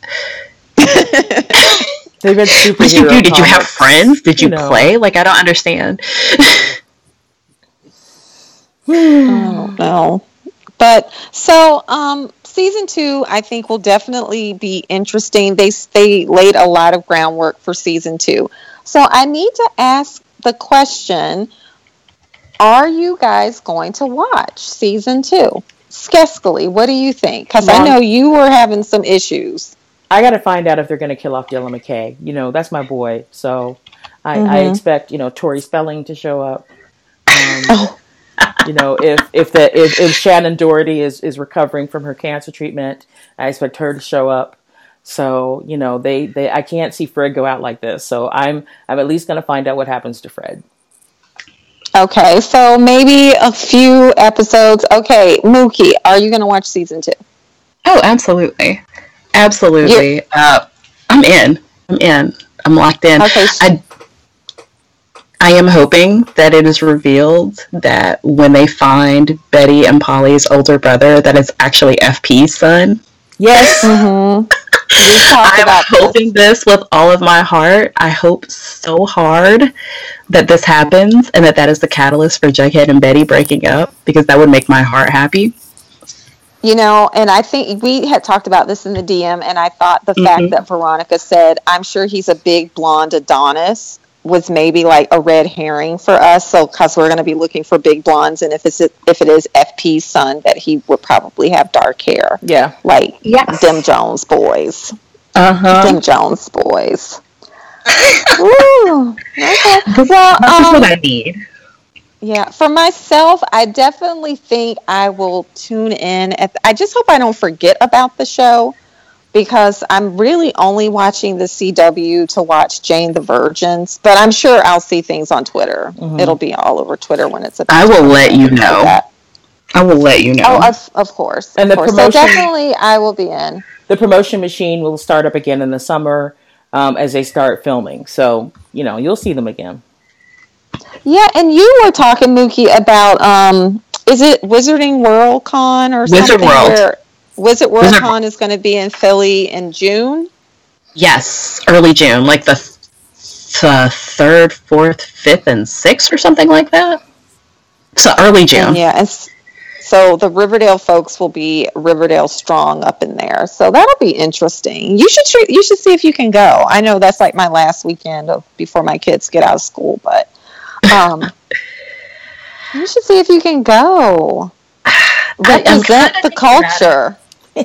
they read superhero. What did you do? Did you have friends? Did you, you know. play? Like, I don't understand. oh no. But so um season two, I think, will definitely be interesting. They they laid a lot of groundwork for season two. So I need to ask the question: Are you guys going to watch season two? Skeskali, what do you think? Because I know you were having some issues. I got to find out if they're going to kill off Dylan McKay. You know, that's my boy. So I, mm-hmm. I expect you know Tori Spelling to show up. Um, oh you know, if if the if, if Shannen Doherty is is recovering from her cancer treatment, I expect her to show up. So you know, they they I can't see Fred go out like this. So I'm I'm at least going to find out what happens to Fred. Okay, so maybe a few episodes. Okay, Mookie, are you going to watch season two? Oh, absolutely, absolutely. Uh, I'm in. I'm in. I'm locked in. Okay. I I am hoping that it is revealed that when they find Betty and Polly's older brother, that it's actually FP's son. Yes. Mm-hmm. I'm hoping this. this with all of my heart. I hope so hard that this happens and that that is the catalyst for Jughead and Betty breaking up because that would make my heart happy. You know, and I think we had talked about this in the DM, and I thought the mm-hmm. fact that Veronica said, I'm sure he's a big blonde Adonis was maybe like a red herring for us. So because we're going to be looking for big blondes, and if it's if it is FP's son, that he would probably have dark hair. Yeah, like yes. Dim Jones boys. Uh huh. Dim Jones boys. Ooh, okay. Well, um, what I need. Yeah, for myself, I definitely think I will tune in. At, I just hope I don't forget about the show because I'm really only watching the CW to watch Jane the Virgins, but I'm sure I'll see things on Twitter. Mm-hmm. It'll be all over Twitter when it's. About I will let you know. I will let you know. Oh, of, of course. And of the course. promotion. So definitely, I will be in. The promotion machine will start up again in the summer um, as they start filming. So you know you'll see them again. Yeah, and you were talking, Mookie, about um, is it Wizarding World Con or something? Wizard something? World. Wizard World Wizard Con is going to be in Philly in June. Yes, early June, like the th- third, fourth, fifth, and sixth, or something like that. So early June. And yeah, and so the Riverdale folks will be Riverdale strong up in there. So that'll be interesting. You should you should see if you can go. I know that's like my last weekend of before my kids get out of school, but um, you should see if you can go. Represent the culture.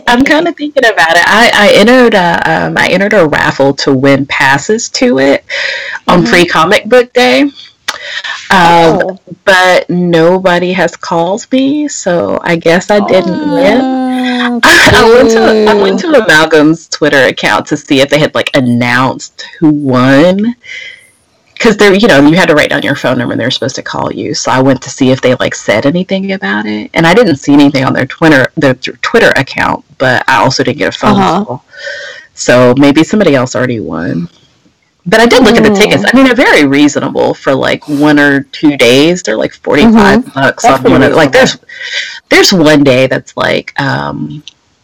I'm kind of thinking about it. I, I entered a um, I entered a raffle to win passes to it on mm-hmm. Free Comic Book Day. Um, oh. But nobody has called me, so I guess I didn't oh, win. I, went to I went to Amalgam's Twitter account to see if they had like announced who won, because they're you know you had to write down your phone number and they're supposed to call you. So i went to see if they like said anything about it. And i didn't see anything on their twitter their twitter account but i also didn't get a phone uh-huh. call. So maybe somebody else already won. But i did look at the tickets. I mean they're very reasonable for like one or two days. They're like 45 mm-hmm. bucks on one of, like there's there's one day that's like um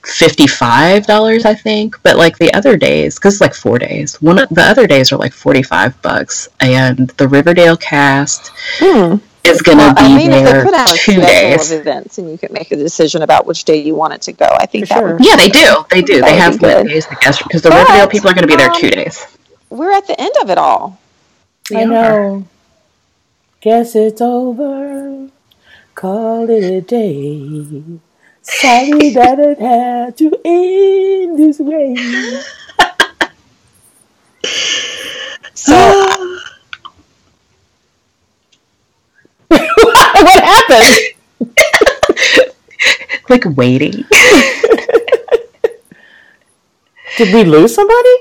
$55 i think. But like the other days because it's like four days. One of the other days are like 45 bucks. And the riverdale cast mm. is gonna well, be I mean, there they put out two days of events and you can make a decision about which day you want it to go i think For that sure. would yeah they do. they do. They have good days because the but, riverdale people are going to be there um, two days. we're at the end of it all. We i know. Guess it's over. Call it a day Sorry that it had to end this way. so, what happened? like waiting. Did we lose somebody?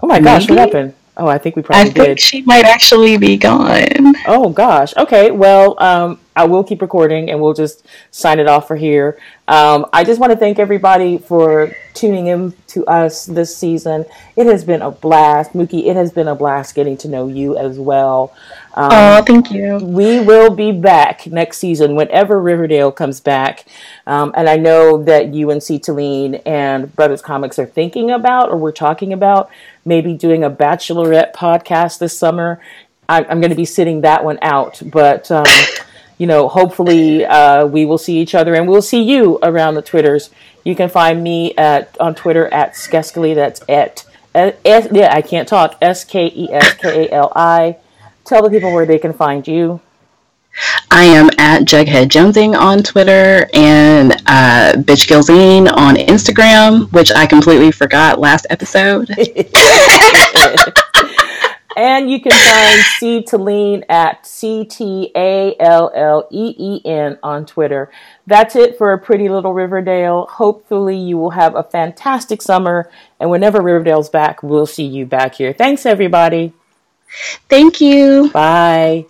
Oh my gosh, Maybe? what happened? Oh, I think we probably I did. think she might actually be gone. Oh gosh. Okay. Well, um, I will keep recording, and we'll just sign it off for here. Um, I just want to thank everybody for tuning in to us this season. It has been a blast, Mookie. It has been a blast getting to know you as well. Um, oh, thank you. We will be back next season whenever Riverdale comes back. Um, and I know that UNC Tulane and Brothers Comics are thinking about, or we're talking about, maybe doing a Bachelorette podcast this summer. I, am going to be sitting that one out, but um, you know, hopefully uh, we will see each other and we'll see you around the Twitters. You can find me at on Twitter at Skeskali. That's at S, yeah, I can't talk. S K E S K A L I. Tell the people where they can find you. I am at Jughead Jonesing on Twitter and uh, Bitch Gilzine on Instagram, which I completely forgot last episode. and you can find C Talleen at C T A L L E E N on Twitter. That's it for a pretty little Riverdale. Hopefully, you will have a fantastic summer. And whenever Riverdale's back, we'll see you back here. Thanks, everybody. Thank you. Bye.